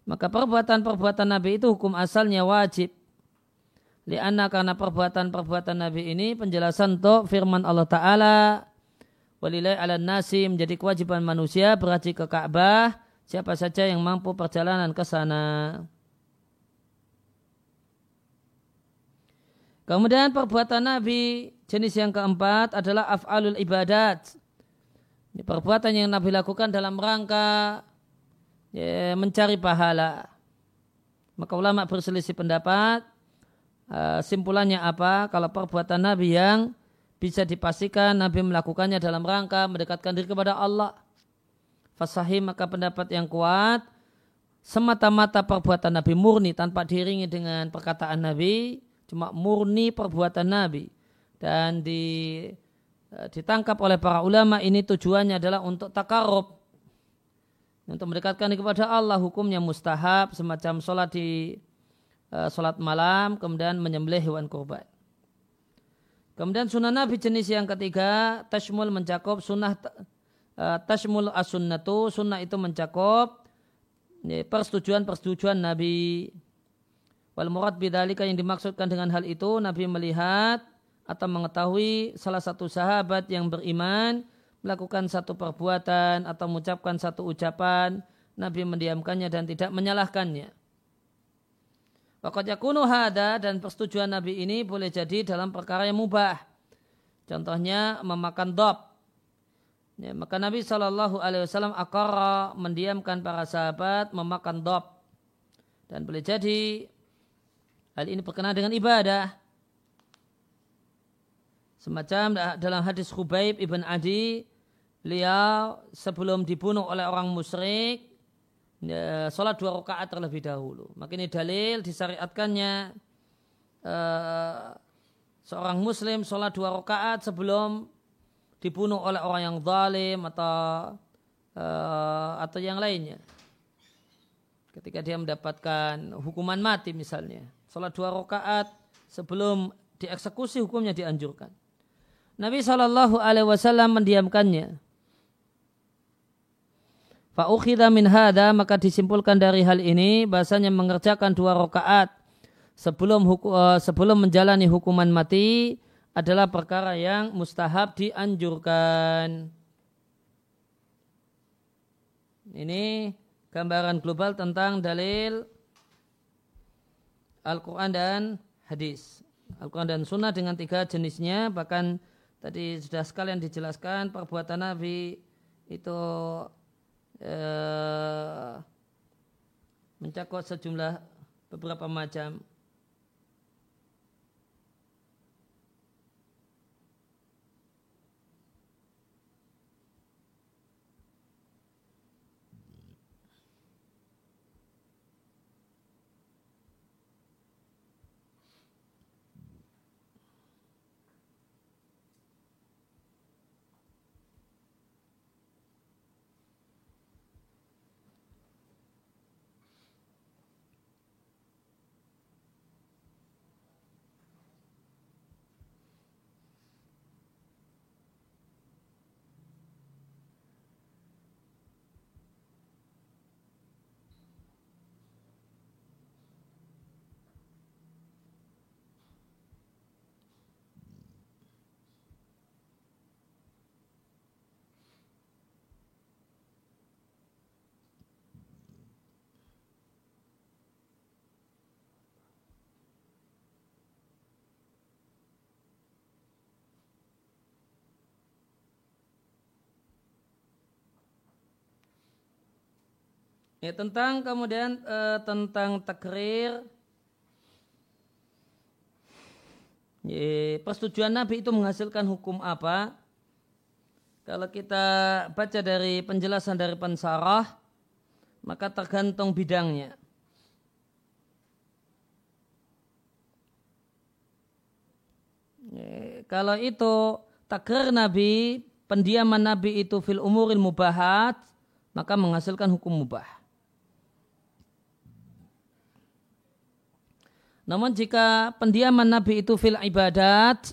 Maka perbuatan-perbuatan Nabi itu hukum asalnya wajib. Lianna karena perbuatan-perbuatan Nabi ini penjelasan untuk firman Allah Ta'ala Walilai ala nasi menjadi kewajiban manusia berhaji ke Ka'bah siapa saja yang mampu perjalanan ke sana. Kemudian perbuatan Nabi jenis yang keempat adalah af'alul ibadat. Perbuatan yang Nabi lakukan dalam rangka ya, mencari pahala. Maka ulama berselisih pendapat. Uh, simpulannya apa? Kalau perbuatan Nabi yang bisa dipastikan Nabi melakukannya dalam rangka mendekatkan diri kepada Allah. Fasahim maka pendapat yang kuat semata-mata perbuatan Nabi murni tanpa diringi dengan perkataan Nabi cuma murni perbuatan Nabi dan di ditangkap oleh para ulama ini tujuannya adalah untuk takarub untuk mendekatkan kepada Allah hukumnya mustahab semacam sholat di uh, sholat malam kemudian menyembelih hewan kurban. Kemudian sunnah Nabi jenis yang ketiga tashmul mencakup sunnah uh, tashmul as-sunnatu sunnah itu mencakup persetujuan-persetujuan Nabi. Wal murad bidalika yang dimaksudkan dengan hal itu Nabi melihat atau mengetahui salah satu sahabat yang beriman melakukan satu perbuatan atau mengucapkan satu ucapan Nabi mendiamkannya dan tidak menyalahkannya. Waqad yakunu hada dan persetujuan Nabi ini boleh jadi dalam perkara yang mubah. Contohnya memakan dob. Ya, maka Nabi Shallallahu Alaihi Wasallam akara mendiamkan para sahabat memakan dob. Dan boleh jadi Hal ini berkenaan dengan ibadah. Semacam dalam hadis Khubaib ibn Adi, beliau sebelum dibunuh oleh orang musyrik, ya, sholat dua rakaat terlebih dahulu. Maka ini dalil disyariatkannya uh, seorang muslim sholat dua rakaat sebelum dibunuh oleh orang yang zalim atau uh, atau yang lainnya. Ketika dia mendapatkan hukuman mati misalnya sholat dua rakaat sebelum dieksekusi hukumnya dianjurkan. Nabi Shallallahu Alaihi Wasallam mendiamkannya. Fa'ukhidha min hada maka disimpulkan dari hal ini bahasanya mengerjakan dua rakaat sebelum hukum, uh, sebelum menjalani hukuman mati adalah perkara yang mustahab dianjurkan. Ini gambaran global tentang dalil Al-Quran dan hadis. Al-Quran dan sunnah dengan tiga jenisnya, bahkan tadi sudah sekalian dijelaskan perbuatan Nabi itu eh, mencakup sejumlah beberapa macam Ya, tentang kemudian e, tentang takrir ya, persetujuan Nabi itu menghasilkan hukum apa? Kalau kita baca dari penjelasan dari pensarah, maka tergantung bidangnya. Ya, kalau itu takrir Nabi, pendiaman Nabi itu fil umuril mubahat, maka menghasilkan hukum mubah. Namun jika pendiaman Nabi itu fil ibadat,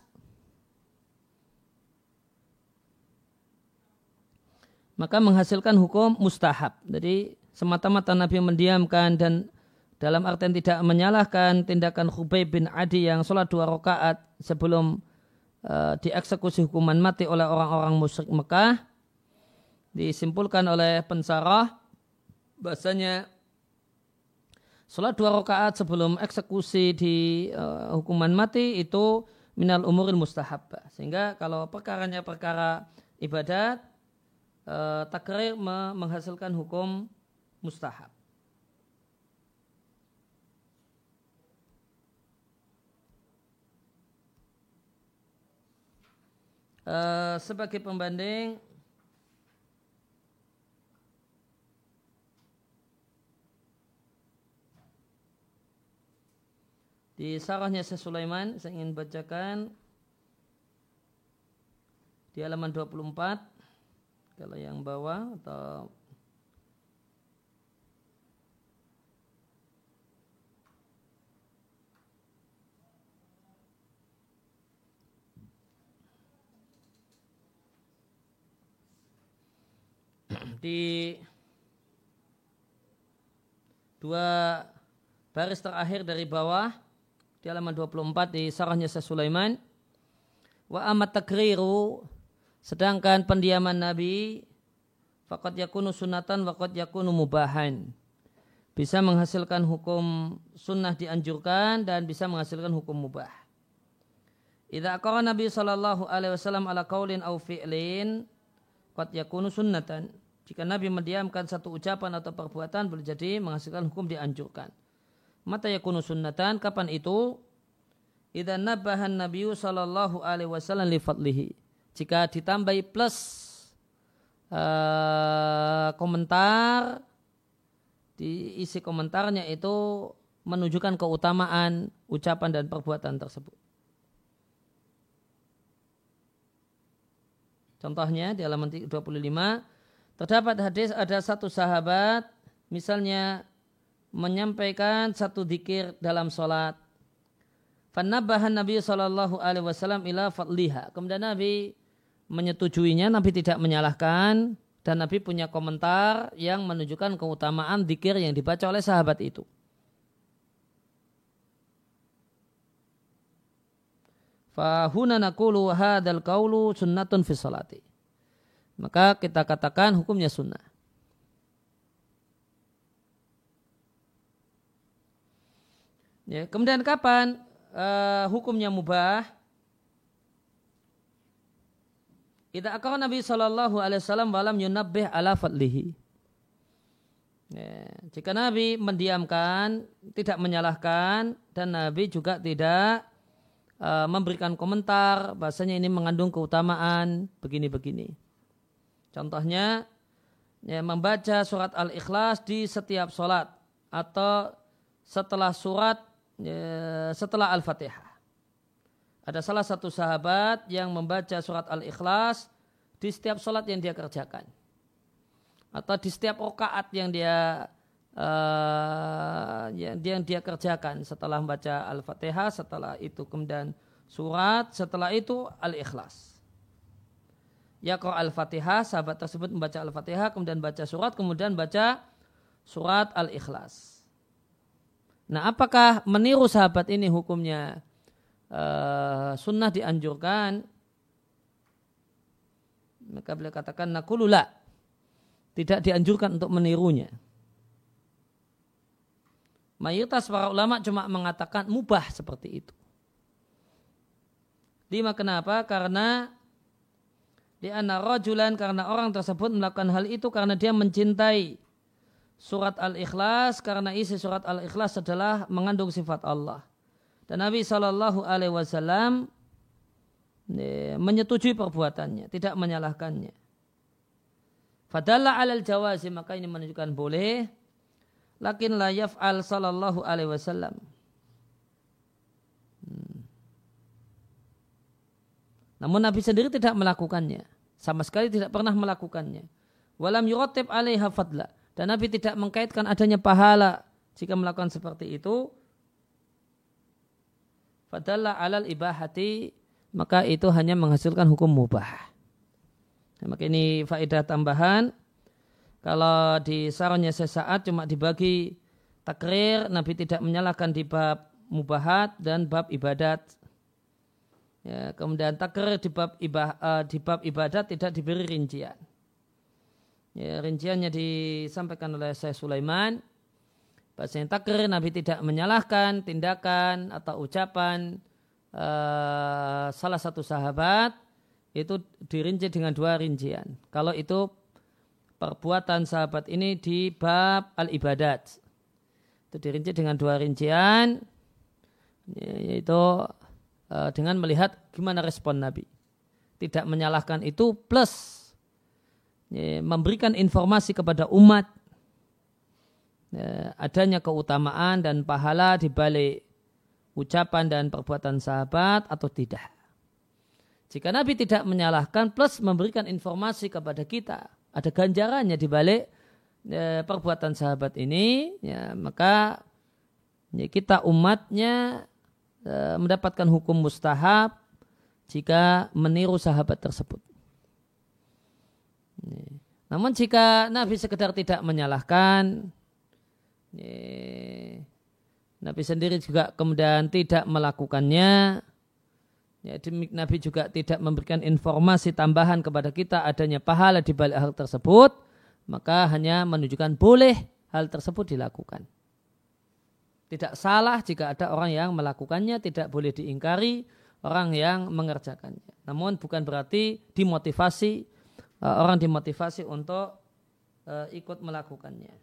maka menghasilkan hukum mustahab. Jadi semata-mata Nabi mendiamkan dan dalam artian tidak menyalahkan tindakan Khubayb bin Adi yang sholat dua rakaat sebelum uh, dieksekusi hukuman mati oleh orang-orang musyrik Mekah disimpulkan oleh pensarah bahasanya Sholat dua rakaat sebelum eksekusi di uh, hukuman mati itu minal umuril mustahab. Sehingga kalau perkaranya perkara ibadat, uh, takrir menghasilkan hukum mustahab. Uh, sebagai pembanding Di sarahnya Syekh Sulaiman saya ingin bacakan di halaman 24 kalau yang bawah atau di dua baris terakhir dari bawah di halaman 24 di sarahnya Syekh Sulaiman wa amat takriru sedangkan pendiaman Nabi faqad yakunu sunatan qad yakunu mubahan bisa menghasilkan hukum sunnah dianjurkan dan bisa menghasilkan hukum mubah. Idza Nabi sallallahu alaihi wasallam ala qaulin aw fi'lin qad yakunu sunnatan. Jika Nabi mendiamkan satu ucapan atau perbuatan boleh jadi menghasilkan hukum dianjurkan. Mata yakunu sunnatan kapan itu? Idza nabahan Nabi sallallahu alaihi wasallam li fadlihi. Jika ditambahi plus uh, komentar di isi komentarnya itu menunjukkan keutamaan ucapan dan perbuatan tersebut. Contohnya di halaman 25 terdapat hadis ada satu sahabat misalnya menyampaikan satu dikir dalam sholat. Fanabahan Nabi Shallallahu Alaihi Wasallam ila fadliha. Kemudian Nabi menyetujuinya, Nabi tidak menyalahkan dan Nabi punya komentar yang menunjukkan keutamaan dikir yang dibaca oleh sahabat itu. Fahuna nakulu hadal kaulu sunnatun fi salati. Maka kita katakan hukumnya sunnah. Ya, kemudian kapan uh, hukumnya mubah? Kita akan Nabi Shallallahu Alaihi Wasallam walam yunabbih ala fadlihi. Ya, jika Nabi mendiamkan, tidak menyalahkan, dan Nabi juga tidak uh, memberikan komentar, bahasanya ini mengandung keutamaan begini-begini. Contohnya, ya, membaca surat Al-Ikhlas di setiap sholat atau setelah surat setelah Al-Fatihah. Ada salah satu sahabat yang membaca surat Al-Ikhlas di setiap sholat yang dia kerjakan. Atau di setiap rokaat yang dia uh, yang, yang dia kerjakan setelah membaca Al-Fatihah, setelah itu kemudian surat, setelah itu Al-Ikhlas. Ya kalau Al-Fatihah, sahabat tersebut membaca Al-Fatihah, kemudian baca surat, kemudian baca surat Al-Ikhlas. Nah, apakah meniru sahabat ini hukumnya uh, sunnah dianjurkan? Maka beliau katakan nakulula tidak dianjurkan untuk menirunya. Mayoritas para ulama cuma mengatakan mubah seperti itu. Lima kenapa? Karena di rojulan karena orang tersebut melakukan hal itu karena dia mencintai surat Al-Ikhlas karena isi surat Al-Ikhlas adalah mengandung sifat Allah. Dan Nabi Shallallahu Alaihi Wasallam menyetujui perbuatannya, tidak menyalahkannya. Fadalla alal jawazi maka ini menunjukkan boleh. Lakin la yaf'al sallallahu alaihi wasallam. Hmm. Namun Nabi sendiri tidak melakukannya. Sama sekali tidak pernah melakukannya. Walam yuratib alaiha fadla dan Nabi tidak mengkaitkan adanya pahala jika melakukan seperti itu. Fadalla alal ibahati maka itu hanya menghasilkan hukum mubah. Nah, maka ini faedah tambahan. Kalau di sarannya sesaat cuma dibagi takrir, Nabi tidak menyalahkan di bab mubahat dan bab ibadat. Ya, kemudian takrir di bab, ibah, uh, di bab ibadat tidak diberi rincian. Ya, rinciannya disampaikan oleh saya Sulaiman. Bahasanya takrir Nabi tidak menyalahkan tindakan atau ucapan uh, salah satu sahabat itu dirinci dengan dua rincian. Kalau itu perbuatan sahabat ini di bab al-ibadat. Itu dirinci dengan dua rincian yaitu uh, dengan melihat gimana respon Nabi. Tidak menyalahkan itu plus ya, memberikan informasi kepada umat ya, adanya keutamaan dan pahala di balik ucapan dan perbuatan sahabat atau tidak. Jika Nabi tidak menyalahkan plus memberikan informasi kepada kita, ada ganjarannya di balik ya, perbuatan sahabat ini, ya, maka ya, kita umatnya ya, mendapatkan hukum mustahab jika meniru sahabat tersebut. Namun jika Nabi sekedar tidak menyalahkan, Nabi sendiri juga kemudian tidak melakukannya, ya, Nabi juga tidak memberikan informasi tambahan kepada kita adanya pahala di balik hal tersebut, maka hanya menunjukkan boleh hal tersebut dilakukan. Tidak salah jika ada orang yang melakukannya, tidak boleh diingkari orang yang mengerjakannya. Namun bukan berarti dimotivasi orang dimotivasi untuk uh, ikut melakukannya.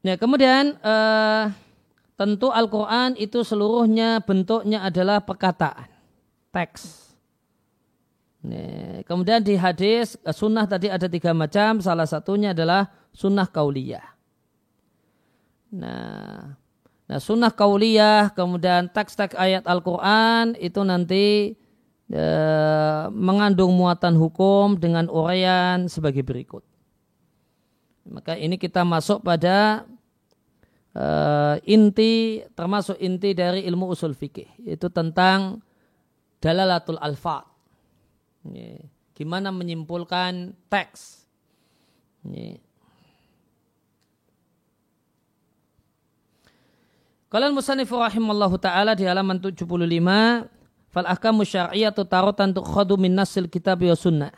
Ya, kemudian uh, tentu Al-Quran itu seluruhnya bentuknya adalah perkataan, teks. Ya, kemudian di hadis sunnah tadi ada tiga macam, salah satunya adalah sunnah kauliyah. Nah, Nah sunnah kauliyah kemudian teks-teks ayat Al-Quran itu nanti e, mengandung muatan hukum dengan uraian sebagai berikut. Maka ini kita masuk pada e, inti termasuk inti dari ilmu usul fikih itu tentang dalalatul alfa. Gimana menyimpulkan teks. Ini Kalau musannif rahimallahu taala di halaman 75 fal ahkamu syar'iyyatu taratan tukhadu min nasil kitab wa sunnah.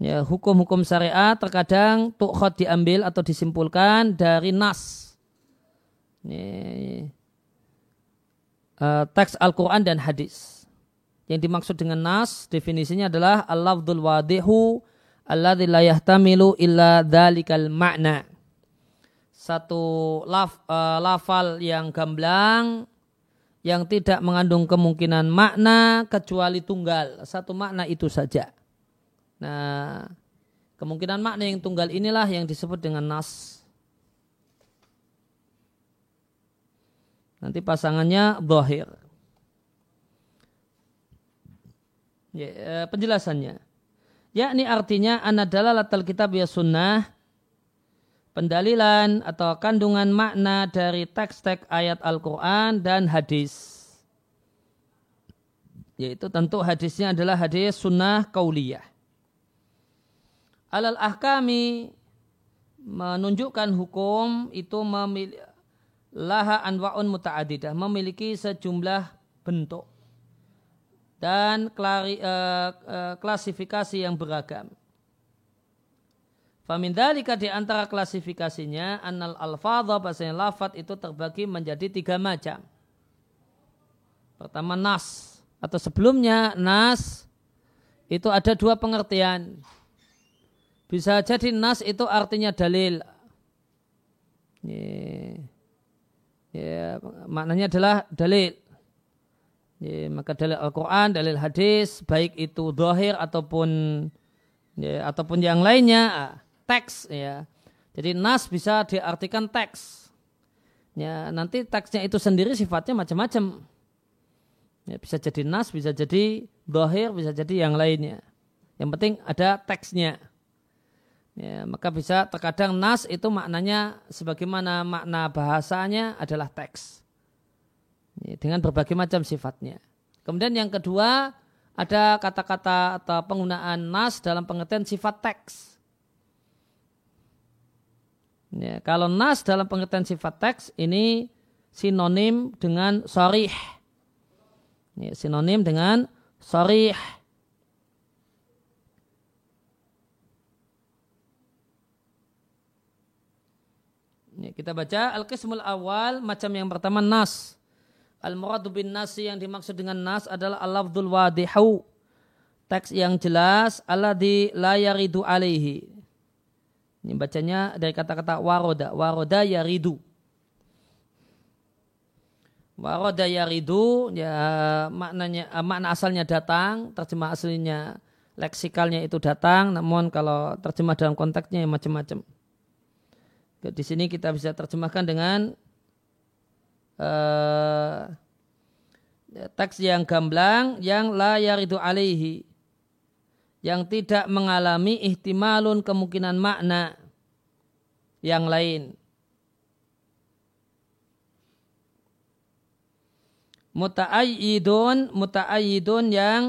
Ya, hukum-hukum syariat terkadang tukhad diambil atau disimpulkan dari nas. Ini, uh, teks Al-Quran dan hadis. Yang dimaksud dengan nas definisinya adalah al-lafdul wadihu alladhi la yahtamilu illa dhalikal ma'na satu laf, uh, lafal yang gamblang yang tidak mengandung kemungkinan makna kecuali tunggal satu makna itu saja. Nah, kemungkinan makna yang tunggal inilah yang disebut dengan nas. Nanti pasangannya dohir. Ya, eh, penjelasannya. Yakni artinya anadalah latal kitab ya sunnah pendalilan atau kandungan makna dari teks-teks ayat Al-Quran dan hadis. Yaitu tentu hadisnya adalah hadis sunnah kauliyah. Alal ahkami menunjukkan hukum itu memiliki laha anwa'un muta'adidah, memiliki sejumlah bentuk dan klari, uh, uh, klasifikasi yang beragam. Famindalika di antara klasifikasinya annal alfadha bahasanya lafat itu terbagi menjadi tiga macam. Pertama nas atau sebelumnya nas itu ada dua pengertian. Bisa jadi nas itu artinya dalil. Ya, ya maknanya adalah dalil. Ya, maka dalil Al-Quran, dalil hadis, baik itu dohir ataupun ya, ataupun yang lainnya teks ya. Jadi nas bisa diartikan teks. Ya, nanti teksnya itu sendiri sifatnya macam-macam. Ya, bisa jadi nas, bisa jadi dohir, bisa jadi yang lainnya. Yang penting ada teksnya. Ya, maka bisa terkadang nas itu maknanya sebagaimana makna bahasanya adalah teks. Ya, dengan berbagai macam sifatnya. Kemudian yang kedua ada kata-kata atau penggunaan nas dalam pengertian sifat teks. Ya, kalau nas dalam pengertian sifat teks ini sinonim dengan sorih. Ya, sinonim dengan sorih. Ya, kita baca al-qismul awal macam yang pertama nas. Al-muradu bin nasi yang dimaksud dengan nas adalah al-lafdul wadihu. Teks yang jelas Allah di layaridu alaihi ini bacanya dari kata-kata waroda. Waroda yaridu. Waroda yaridu ya maknanya makna asalnya datang, terjemah aslinya leksikalnya itu datang, namun kalau terjemah dalam konteksnya macam-macam. Di sini kita bisa terjemahkan dengan uh, teks yang gamblang yang layar itu alaihi yang tidak mengalami ihtimalun kemungkinan makna yang lain. Muta'ayyidun, muta'ayyidun yang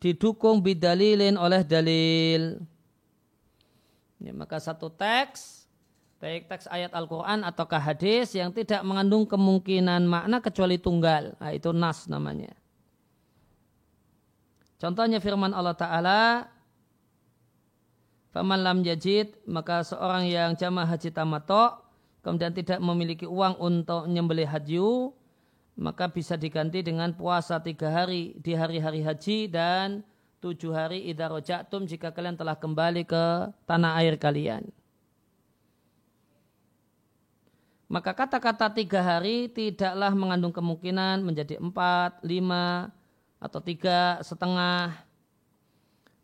didukung bidalilin oleh dalil. Ya, maka satu teks baik teks ayat Al-Quran ataukah hadis yang tidak mengandung kemungkinan makna kecuali tunggal. Nah, itu nas namanya. Contohnya firman Allah Ta'ala, Faman lam yajid, maka seorang yang jamaah haji tamato, kemudian tidak memiliki uang untuk menyembelih haji, maka bisa diganti dengan puasa tiga hari di hari-hari haji dan tujuh hari idha jika kalian telah kembali ke tanah air kalian. maka kata-kata tiga hari tidaklah mengandung kemungkinan menjadi empat, lima, atau tiga setengah.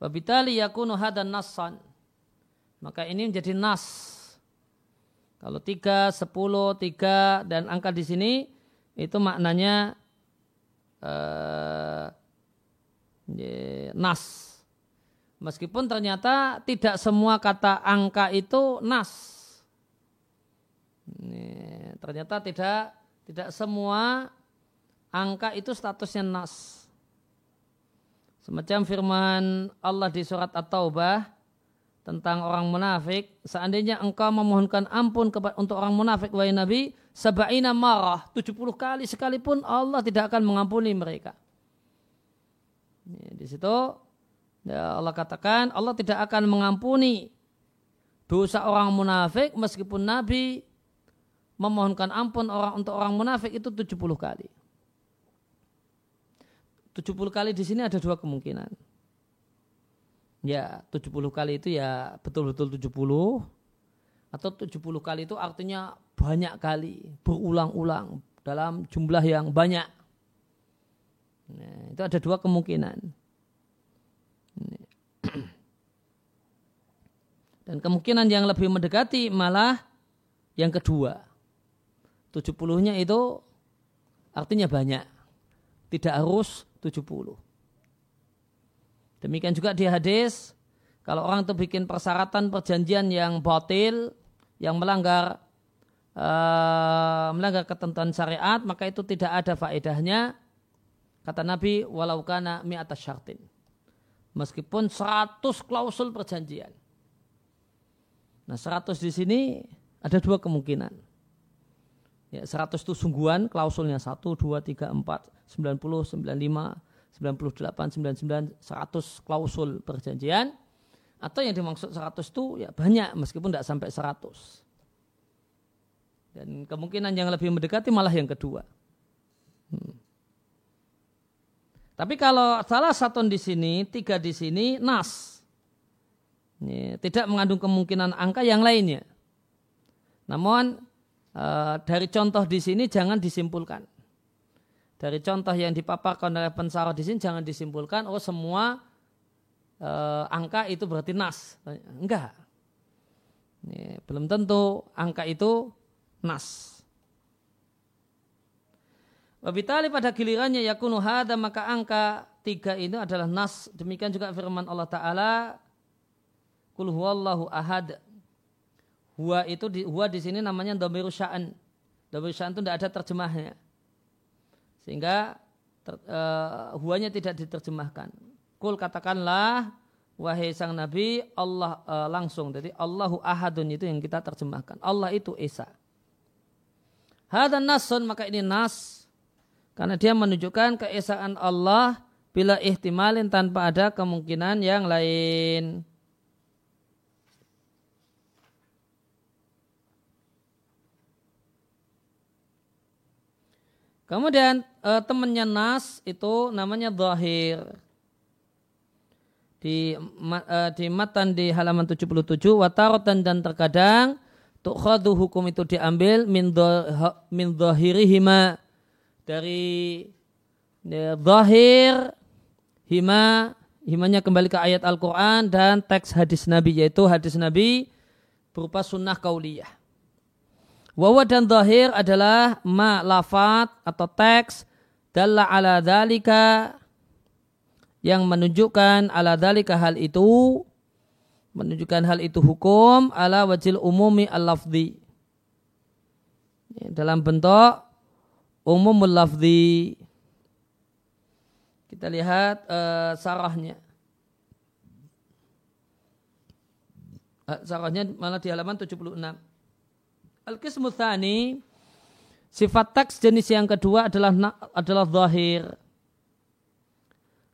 Wabitali yakunu hadan nasan. Maka ini menjadi nas. Kalau tiga, sepuluh, tiga, dan angka di sini itu maknanya uh, nas. Meskipun ternyata tidak semua kata angka itu nas. Ini, ternyata tidak tidak semua angka itu statusnya nas. Semacam firman Allah di surat At-Taubah tentang orang munafik, seandainya engkau memohonkan ampun untuk orang munafik wahai Nabi, sabaina marah, 70 kali sekalipun Allah tidak akan mengampuni mereka. Di situ ya Allah katakan Allah tidak akan mengampuni dosa orang munafik meskipun Nabi memohonkan ampun orang untuk orang munafik itu 70 kali. 70 kali di sini ada dua kemungkinan. Ya, 70 kali itu ya betul-betul 70 atau 70 kali itu artinya banyak kali, berulang-ulang dalam jumlah yang banyak. Nah, itu ada dua kemungkinan. Dan kemungkinan yang lebih mendekati malah yang kedua. 70-nya itu artinya banyak. Tidak harus 70. Demikian juga di hadis, kalau orang itu bikin persyaratan perjanjian yang batil, yang melanggar uh, melanggar ketentuan syariat, maka itu tidak ada faedahnya. Kata Nabi, walau kana atas syartin. Meskipun 100 klausul perjanjian. Nah 100 di sini ada dua kemungkinan Ya, 100 itu sungguhan, klausulnya 1, 2, 3, 4, 90, 95, 98, 99, 100 klausul perjanjian. Atau yang dimaksud 100 itu ya banyak meskipun tidak sampai 100. Dan kemungkinan yang lebih mendekati malah yang kedua. Hmm. Tapi kalau salah satu di sini, tiga di sini, nas. Ini, tidak mengandung kemungkinan angka yang lainnya. Namun Eh, dari contoh di sini jangan disimpulkan. Dari contoh yang dipaparkan oleh pensarah di sini jangan disimpulkan oh semua uh, angka itu berarti nas. Enggak. Ini, belum tentu angka itu nas. Wabitali pada gilirannya yakunu hada maka angka tiga ini adalah nas. Demikian juga firman Allah Ta'ala. Kul huwallahu ahad. Huwa itu di, huwa di sini namanya domiru sya'an. Domiru sya'an itu tidak ada terjemahnya. Sehingga ter, uh, huwanya tidak diterjemahkan. Kul katakanlah wahai sang nabi Allah uh, langsung. Jadi Allahu ahadun itu yang kita terjemahkan. Allah itu Esa. Hadan nasun maka ini nas. Karena dia menunjukkan keesaan Allah bila ihtimalin tanpa ada kemungkinan yang lain. Kemudian e, temannya nas itu namanya zahir. Di e, di matan di halaman 77 watarotan dan terkadang tukhadu hukum itu diambil min min zahirihima dari ya, zahir hima himanya kembali ke ayat Al-Quran dan teks hadis Nabi yaitu hadis Nabi berupa sunnah kauliyah. Wawa dan zahir adalah ma lafat atau teks dalla ala dalika yang menunjukkan ala dalika hal itu menunjukkan hal itu hukum ala wajil umumi al-lafzi. Dalam bentuk umumul lafzi. Kita lihat uh, sarahnya. Uh, sarahnya malah di halaman 76 Al-Qismu Thani, sifat teks jenis yang kedua adalah adalah zahir.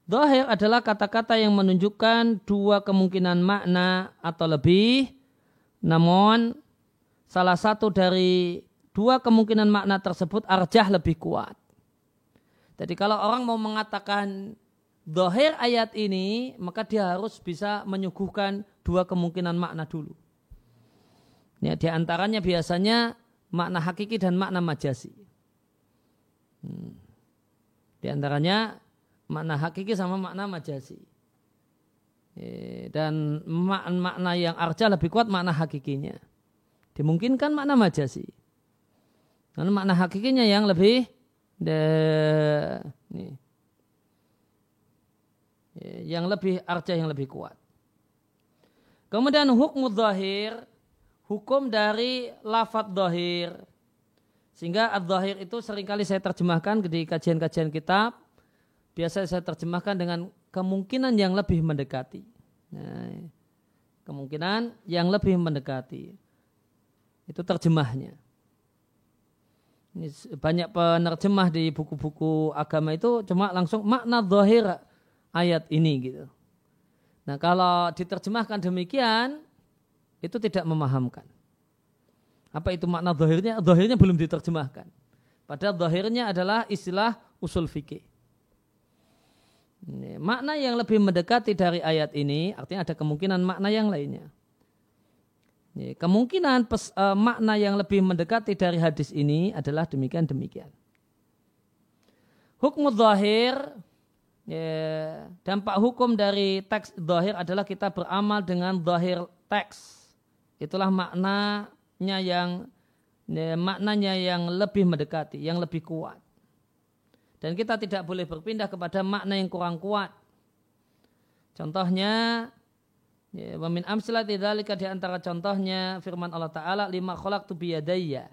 Zahir adalah kata-kata yang menunjukkan dua kemungkinan makna atau lebih, namun salah satu dari dua kemungkinan makna tersebut arjah lebih kuat. Jadi kalau orang mau mengatakan zahir ayat ini, maka dia harus bisa menyuguhkan dua kemungkinan makna dulu. Ya, di antaranya biasanya makna hakiki dan makna majasi. Hmm. Di antaranya makna hakiki sama makna majasi. Ya, dan makna yang arja lebih kuat makna hakikinya. Dimungkinkan makna majasi. Karena makna hakikinya yang lebih de, nih, ya, yang lebih arja yang lebih kuat. Kemudian hukum zahir hukum dari lafat dohir. Sehingga ad-dohir itu sering kali saya terjemahkan di kajian-kajian kitab. Biasa saya terjemahkan dengan kemungkinan yang lebih mendekati. Nah, kemungkinan yang lebih mendekati. Itu terjemahnya. Ini banyak penerjemah di buku-buku agama itu cuma langsung makna dohir ayat ini gitu. Nah kalau diterjemahkan demikian, itu tidak memahamkan. Apa itu makna zahirnya? Zahirnya belum diterjemahkan. Padahal zahirnya adalah istilah usul fikih. Makna yang lebih mendekati dari ayat ini artinya ada kemungkinan makna yang lainnya. Kemungkinan pes, uh, makna yang lebih mendekati dari hadis ini adalah demikian demikian. Hukum zahir ya, dampak hukum dari teks zahir adalah kita beramal dengan zahir teks itulah maknanya yang ya, maknanya yang lebih mendekati, yang lebih kuat. Dan kita tidak boleh berpindah kepada makna yang kurang kuat. Contohnya, ya, wamin amsilati dzalika di antara contohnya firman Allah Ta'ala lima khalaqtu biyadayya.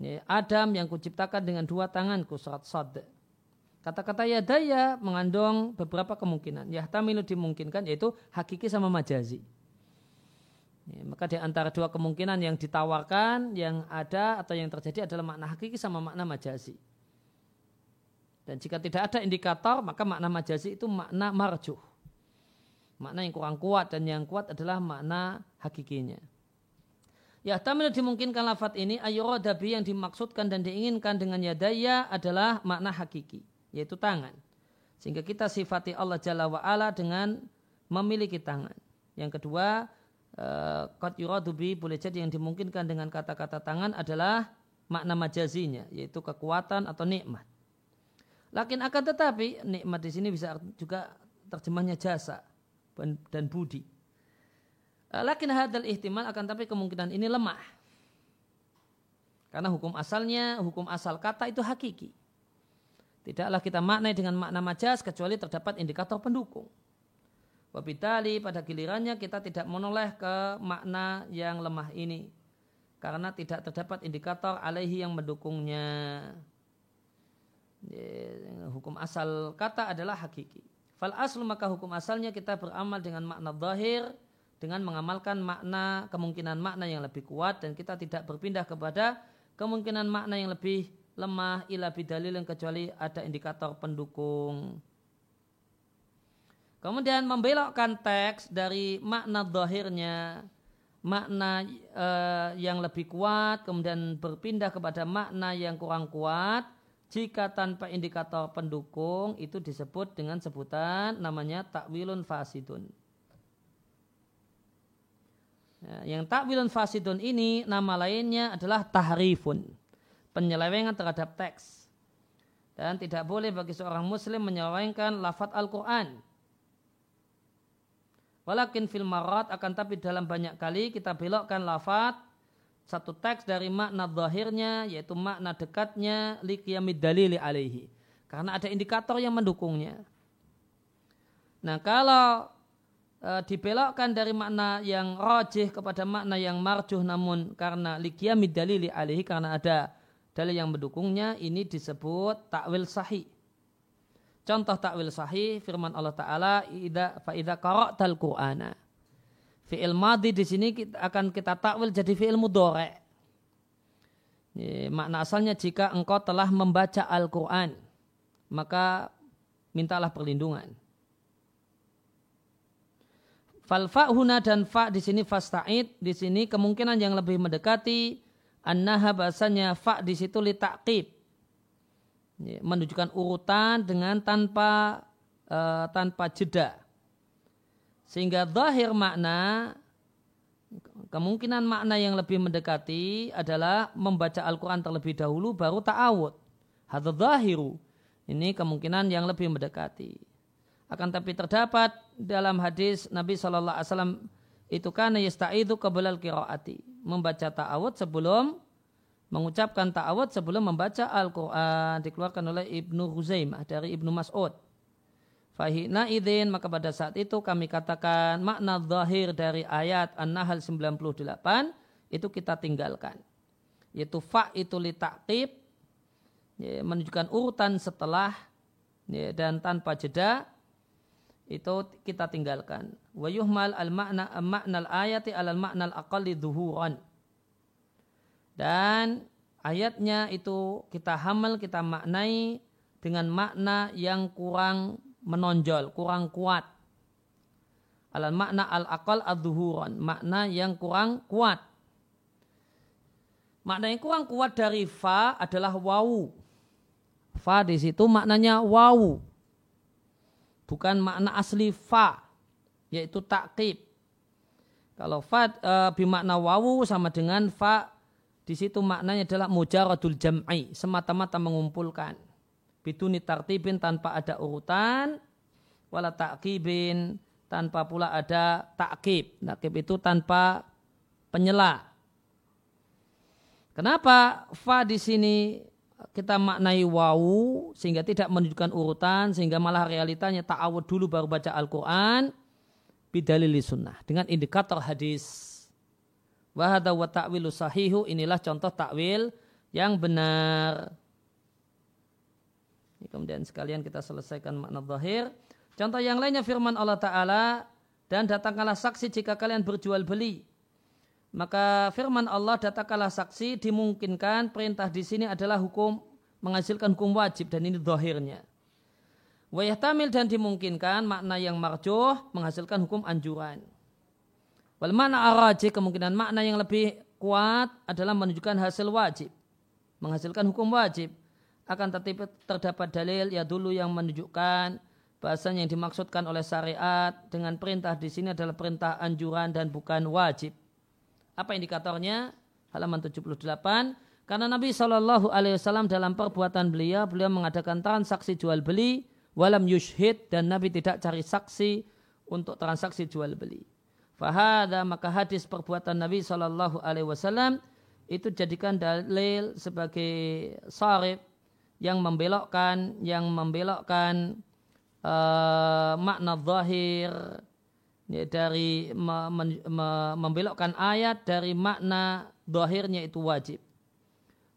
Ya, Adam yang kuciptakan dengan dua tanganku surat sad. Kata-kata yadaya mengandung beberapa kemungkinan. Yahtamilu dimungkinkan yaitu hakiki sama majazi. Ya, maka di antara dua kemungkinan yang ditawarkan, yang ada atau yang terjadi adalah makna hakiki sama makna majazi. Dan jika tidak ada indikator, maka makna majazi itu makna marjuh. Makna yang kurang kuat dan yang kuat adalah makna hakikinya. Ya, tamil dimungkinkan lafat ini ayurodabi yang dimaksudkan dan diinginkan dengan yadaya adalah makna hakiki, yaitu tangan. Sehingga kita sifati Allah Jalla wa'ala dengan memiliki tangan. Yang kedua, Eh, qad yuradubi boleh jadi yang dimungkinkan dengan kata-kata tangan adalah makna majazinya yaitu kekuatan atau nikmat. Lakin akan tetapi nikmat di sini bisa juga terjemahnya jasa dan budi. Eh, lakin hadal ihtimal akan tapi kemungkinan ini lemah. Karena hukum asalnya, hukum asal kata itu hakiki. Tidaklah kita maknai dengan makna majas kecuali terdapat indikator pendukung. Wabitali pada gilirannya kita tidak menoleh ke makna yang lemah ini. Karena tidak terdapat indikator alaihi yang mendukungnya. Hukum asal kata adalah hakiki. Fal aslu maka hukum asalnya kita beramal dengan makna zahir dengan mengamalkan makna kemungkinan makna yang lebih kuat dan kita tidak berpindah kepada kemungkinan makna yang lebih lemah ila bidalil yang kecuali ada indikator pendukung. Kemudian membelokkan teks dari makna dohirnya, makna e, yang lebih kuat, kemudian berpindah kepada makna yang kurang kuat, jika tanpa indikator pendukung itu disebut dengan sebutan namanya takwilun fasidun. Ya, yang takwilun fasidun ini nama lainnya adalah tahrifun, penyelewengan terhadap teks. Dan tidak boleh bagi seorang muslim menyelewengkan lafat Al-Quran. Walakin fil marat akan tapi dalam banyak kali kita belokkan lafat satu teks dari makna zahirnya yaitu makna dekatnya liqiyamid dalili alaihi. Karena ada indikator yang mendukungnya. Nah kalau e, dibelokkan dari makna yang rojih kepada makna yang marjuh namun karena liqiyamid dalili alaihi karena ada dalil yang mendukungnya ini disebut takwil sahih. Contoh takwil sahih firman Allah Taala ida fa idza qara'tal Qur'ana Fi'il madi di sini kita akan kita takwil jadi fi'il mudore. Makna asalnya jika engkau telah membaca Al-Quran, maka mintalah perlindungan. Fal huna dan fa di sini fasta'id di sini kemungkinan yang lebih mendekati annaha bahasanya fa di situ li ta'qib. Menunjukkan urutan dengan tanpa uh, tanpa jeda. Sehingga zahir makna kemungkinan makna yang lebih mendekati adalah membaca Al-Quran terlebih dahulu baru ta'awud. Hadza zahiru. Ini kemungkinan yang lebih mendekati. Akan tapi terdapat dalam hadis Nabi Shallallahu Alaihi Wasallam itu karena yasta'idu qabla al-qiraati. Membaca ta'awud sebelum mengucapkan ta'awud sebelum membaca Al-Quran dikeluarkan oleh Ibnu Huzaimah dari Ibnu Mas'ud. Fahina idin maka pada saat itu kami katakan makna zahir dari ayat An-Nahl 98 itu kita tinggalkan. Yaitu fa itu li ta'qib ya, menunjukkan urutan setelah ya, dan tanpa jeda itu kita tinggalkan. Wa yuhmal al makna al ayati al makna al aqalli dhuhuran. Dan ayatnya itu kita hamal kita maknai dengan makna yang kurang menonjol, kurang kuat. Alal makna al-aqal ad-duhuran, makna yang kurang kuat. Makna yang kurang kuat dari fa adalah wawu. Fa di situ maknanya wawu. Bukan makna asli fa, yaitu takkib. Kalau fa e, bimakna wawu sama dengan fa di situ maknanya adalah mujaradul jam'i, semata-mata mengumpulkan biduni tartibin tanpa ada urutan wala ta'kibin tanpa pula ada takkib. Takkib itu tanpa penyela. Kenapa fa di sini kita maknai wawu sehingga tidak menunjukkan urutan sehingga malah realitanya ta'awud dulu baru baca Al-Quran bidalili sunnah dengan indikator hadis. Wahada wa ta'wilu sahihu inilah contoh takwil yang benar. Kemudian sekalian kita selesaikan makna zahir. Contoh yang lainnya firman Allah Ta'ala, dan datangkanlah saksi jika kalian berjual beli. Maka firman Allah datangkanlah saksi dimungkinkan perintah di sini adalah hukum menghasilkan hukum wajib dan ini zahirnya. Wayah tamil dan dimungkinkan makna yang marjuh menghasilkan hukum anjuran. Wal makna araji kemungkinan makna yang lebih kuat adalah menunjukkan hasil wajib. Menghasilkan hukum wajib akan tetapi terdapat dalil ya dulu yang menunjukkan bahasanya yang dimaksudkan oleh syariat dengan perintah di sini adalah perintah anjuran dan bukan wajib. Apa indikatornya? Halaman 78. Karena Nabi Shallallahu Alaihi Wasallam dalam perbuatan beliau, beliau mengadakan transaksi jual beli, walam yushhid dan Nabi tidak cari saksi untuk transaksi jual beli. Fahada maka hadis perbuatan Nabi Shallallahu Alaihi Wasallam itu jadikan dalil sebagai sarif yang membelokkan yang membelokkan uh, makna zahir ya, dari me, me, me, membelokkan ayat dari makna zahirnya itu wajib.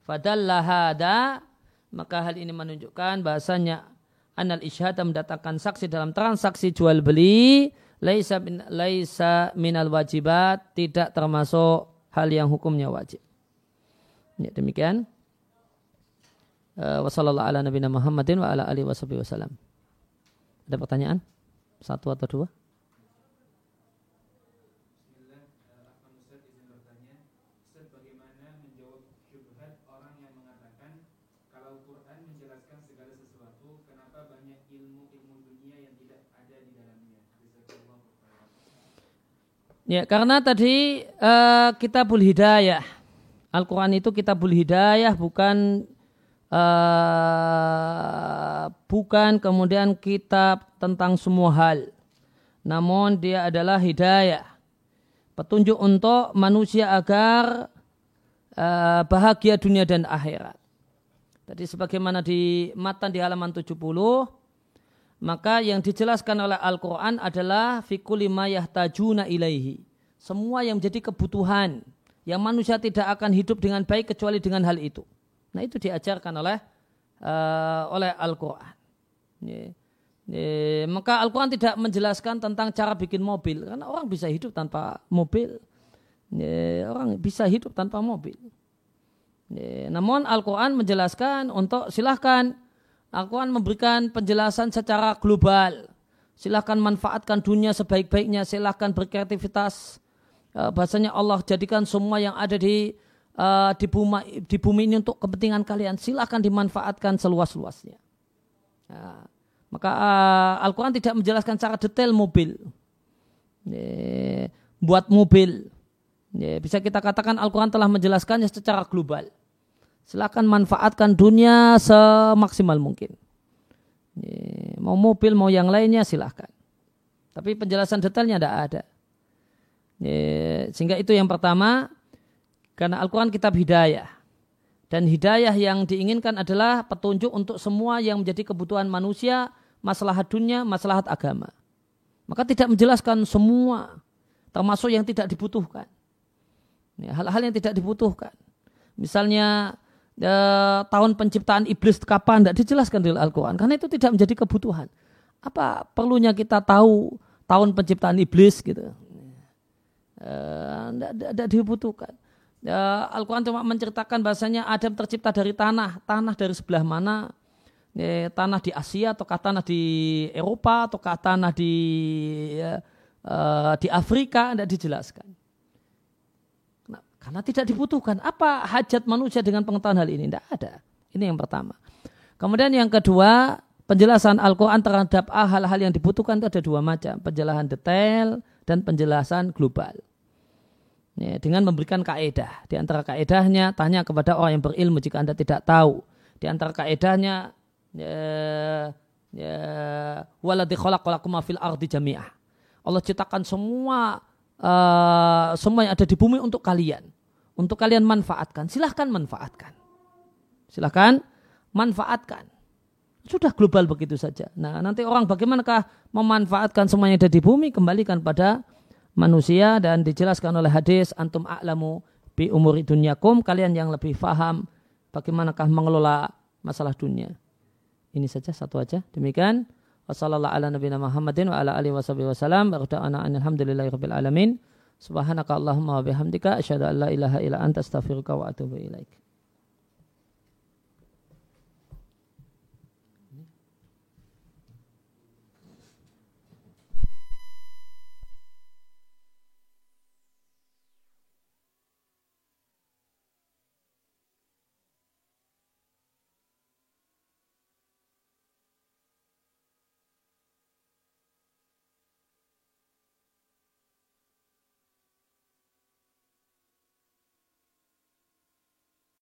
Fadallah hada maka hal ini menunjukkan bahasanya anal isyhad mendatangkan saksi dalam transaksi jual beli laisa min, laisa minal wajibat tidak termasuk hal yang hukumnya wajib. Ya, demikian. Eh, wassalamualaikum ala nabiyina Muhammadin wa ala alihi wasallam. Ada pertanyaan? Satu atau dua? Ya, karena tadi uh, kitabul hidayah. Al-Quran itu kitabul hidayah bukan uh, bukan kemudian kitab tentang semua hal. Namun dia adalah hidayah. Petunjuk untuk manusia agar uh, bahagia dunia dan akhirat. Tadi sebagaimana di matan di halaman 70 maka yang dijelaskan oleh Al-Quran adalah fikulima yahtajuna ilaihi. Semua yang menjadi kebutuhan yang manusia tidak akan hidup dengan baik kecuali dengan hal itu. Nah itu diajarkan oleh uh, oleh Al-Quran. maka Al-Quran tidak menjelaskan tentang cara bikin mobil. Karena orang bisa hidup tanpa mobil. orang bisa hidup tanpa mobil. namun Al-Quran menjelaskan untuk silahkan Al-Quran memberikan penjelasan secara global. Silahkan manfaatkan dunia sebaik-baiknya. Silahkan berkreativitas. Uh, bahasanya Allah jadikan semua yang ada di uh, di, bumi, di bumi ini untuk kepentingan kalian. Silahkan dimanfaatkan seluas-luasnya. Uh, maka uh, Al-Quran tidak menjelaskan secara detail mobil. Buat mobil. Bisa kita katakan Al-Quran telah menjelaskannya secara global. Silakan manfaatkan dunia semaksimal mungkin. Mau mobil, mau yang lainnya silahkan. Tapi penjelasan detailnya tidak ada. Sehingga itu yang pertama, karena Al-Quran kitab hidayah. Dan hidayah yang diinginkan adalah petunjuk untuk semua yang menjadi kebutuhan manusia, masalah dunia, masalah agama. Maka tidak menjelaskan semua, termasuk yang tidak dibutuhkan. Hal-hal yang tidak dibutuhkan. Misalnya e, tahun penciptaan iblis kapan? Tidak dijelaskan di Al-Quran karena itu tidak menjadi kebutuhan. Apa perlunya kita tahu tahun penciptaan iblis gitu? Tidak e, dibutuhkan. E, Al-Quran cuma menceritakan bahasanya Adam tercipta dari tanah. Tanah dari sebelah mana? E, tanah di Asia ataukah tanah di Eropa ataukah tanah di e, di Afrika? Tidak dijelaskan karena tidak dibutuhkan. Apa hajat manusia dengan pengetahuan hal ini? Tidak ada. Ini yang pertama. Kemudian yang kedua, penjelasan Al-Quran terhadap hal-hal yang dibutuhkan itu ada dua macam. Penjelasan detail dan penjelasan global. Ya, dengan memberikan kaedah. Di antara kaedahnya, tanya kepada orang yang berilmu jika Anda tidak tahu. Di antara kaedahnya, ya, ya, waladhi khalaqalakum fil ardi jami'ah. Allah ciptakan semua uh, semua yang ada di bumi untuk kalian untuk kalian manfaatkan. Silahkan manfaatkan. Silahkan manfaatkan. Sudah global begitu saja. Nah nanti orang bagaimanakah memanfaatkan semua yang ada di bumi kembalikan pada manusia dan dijelaskan oleh hadis antum a'lamu bi umuri dunyakum kalian yang lebih faham bagaimanakah mengelola masalah dunia. Ini saja satu aja. Demikian. Wassalamualaikum warahmatullahi wabarakatuh. alamin. Subhanaka Allahumma wa bihamdika asyhadu an la ilaha illa anta astaghfiruka wa atubu ilaik.